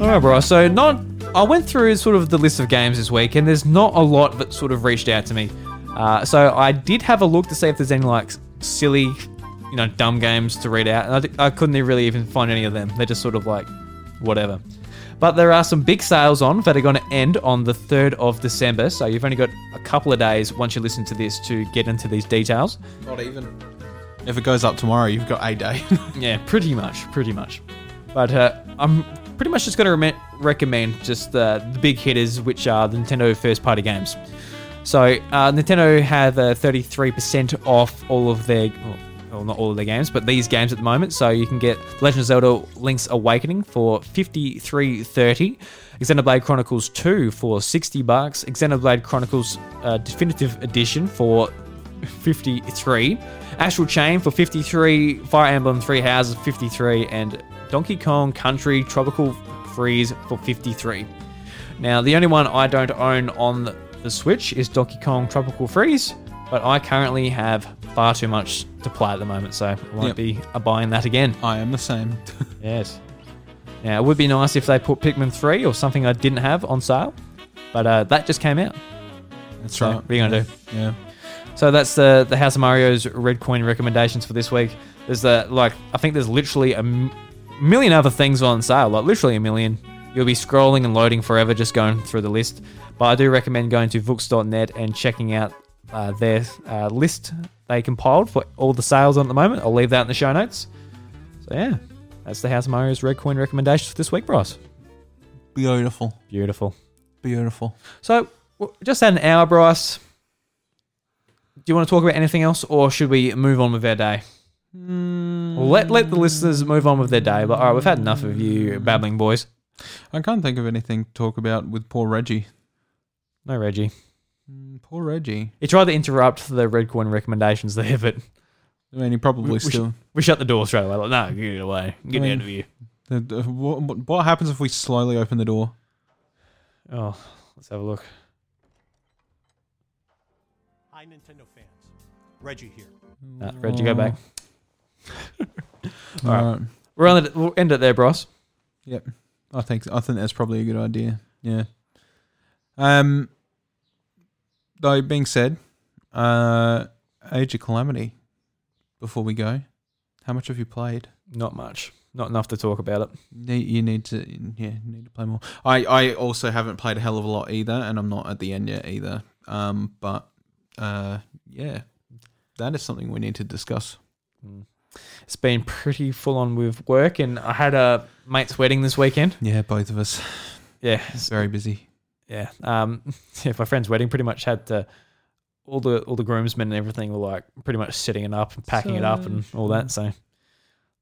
All right, bro. So not I went through sort of the list of games this week, and there's not a lot that sort of reached out to me. Uh, so I did have a look to see if there's any like silly, you know, dumb games to read out, and I, d- I couldn't really even find any of them. They're just sort of like whatever. But there are some big sales on that are going to end on the 3rd of December. So you've only got a couple of days once you listen to this to get into these details. Not even. If it goes up tomorrow, you've got a day. [LAUGHS] Yeah, pretty much, pretty much. But uh, I'm pretty much just going to rem- recommend just uh, the big hitters, which are the Nintendo first-party games. So uh, Nintendo have uh, 33% off all of their, well, not all of their games, but these games at the moment. So you can get Legend of Zelda: Link's Awakening for 53.30, Xenoblade Chronicles 2 for 60 bucks, Xenoblade Chronicles uh, Definitive Edition for 53, Astral Chain for 53, Fire Emblem Three Houses 53, and Donkey Kong Country Tropical Freeze for 53. Now, the only one I don't own on the Switch is Donkey Kong Tropical Freeze, but I currently have far too much to play at the moment, so I won't Yep. be buying that again. I am the same. [LAUGHS] Yes. Now, it would be nice if they put Pikmin 3 or something I didn't have on sale, but uh, that just came out. That's So, right. what are you going to do? Yeah. So that's the the House of Mario's red coin recommendations for this week. There's the like I think there's literally a m- million other things on sale, like literally a million. You'll be scrolling and loading forever just going through the list. But I do recommend going to Vooks.net and checking out uh, their uh, list they compiled for all the sales on at the moment. I'll leave that in the show notes. So yeah, that's the House of Mario's red coin recommendations for this week, Bryce. Beautiful. Beautiful. Beautiful. So, just had an hour, Bryce. Do you want to talk about anything else, or should we move on with our day? Well, let let the listeners move on with their day. But all right, we've had enough of you babbling, boys. I can't think of anything to talk about with poor Reggie. No, Reggie. Mm, Poor Reggie. He tried to interrupt the red coin recommendations there, but I mean, he probably We- we still. we shut the door straight away. Like, no, get it away, get I mean- out of here. The, the, what, what happens if we slowly open the door? Oh, let's have a look. Reggie here. Uh, Reggie, go back. All All right. We're on the, we'll end it there, Bryce. Yep. I think I think that's probably a good idea. Yeah. Um. Though being said, uh, Age of Calamity. Before we go, how much have you played? Not much. Not enough to talk about it. Ne- You need to, yeah, you need to play more. I, I also haven't played a hell of a lot either, and I'm not at the end yet either. Um, but, uh, yeah, that is something we need to discuss. It's been pretty full on with work, and I had a mate's wedding this weekend. Yeah, both of us Yeah, it's very busy. yeah. Um, [LAUGHS] yeah, my friend's wedding pretty much had to. All the all the groomsmen and everything were like pretty much setting it up and packing it up and all that. So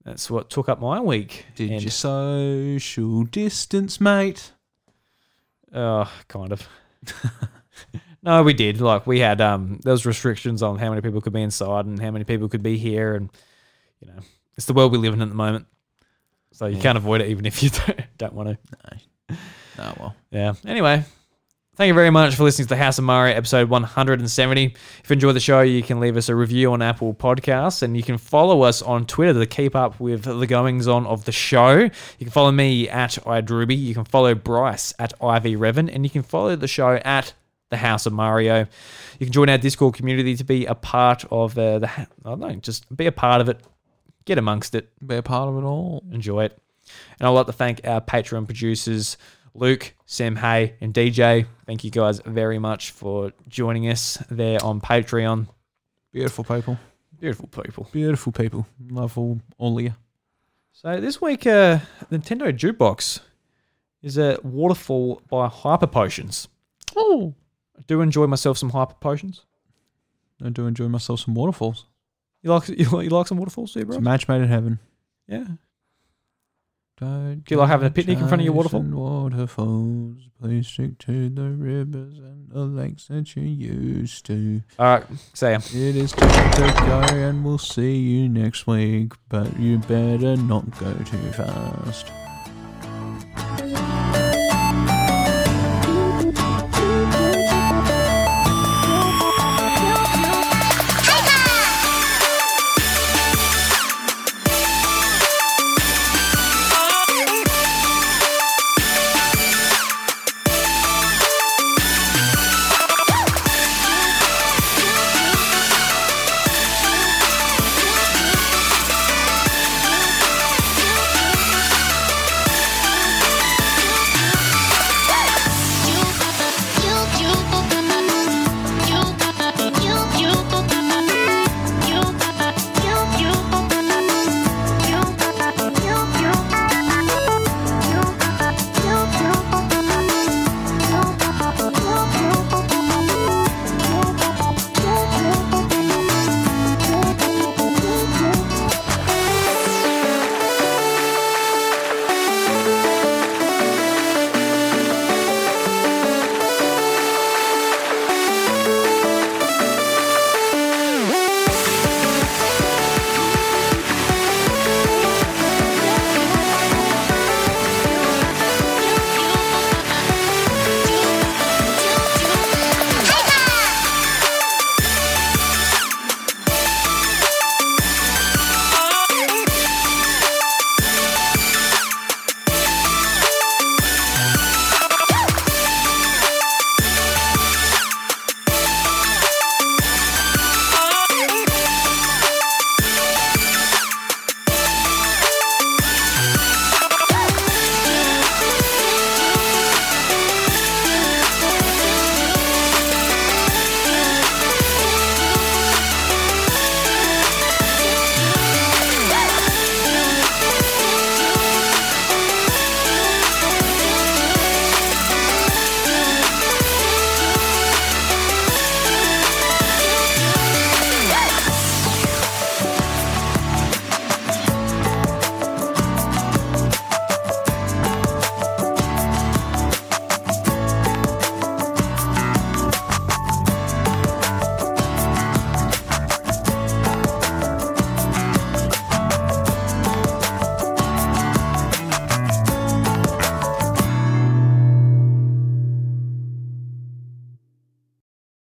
that's what took up my week. Did And- you social distance, mate? Oh, kind of. [LAUGHS] no, we did. Like we had um there was restrictions on how many people could be inside and how many people could be here and you know, it's the world we live in at the moment. So you Yeah. can't avoid it even if you [LAUGHS] don't, don't want to. No. Oh well. Yeah. Anyway, thank you very much for listening to the House of Mario episode 170. If you enjoyed the show, you can leave us a review on Apple Podcasts and you can follow us on Twitter to keep up with the goings on of the show. You can follow me at iDruby. You can follow Bryce at Ivy Revan and you can follow the show at the House of Mario. You can join our Discord community to be a part of uh, the. I don't know, just be a part of it. Get amongst it Be a part of it all. enjoy it. And I'd like to thank our Patreon producers, Luke, Sam Hay, and DJ. Thank you guys very much for joining us there on Patreon. Beautiful people. Beautiful people. Beautiful people. Love all, all of you. So this week, uh, Nintendo Jukebox is a waterfall by Hyper Potions. Oh. I do enjoy myself some Hyper Potions. I do enjoy myself some waterfalls. You like [LAUGHS] you like, you like some waterfalls, do you, bro? It's a match made in heaven. Yeah. Don't Do you like having a picnic in front of your waterfall? Waterfalls. Please stick to the rivers and the lakes that you used to. All right, Sam. It is time to go, and we'll see you next week. But you better not go too fast.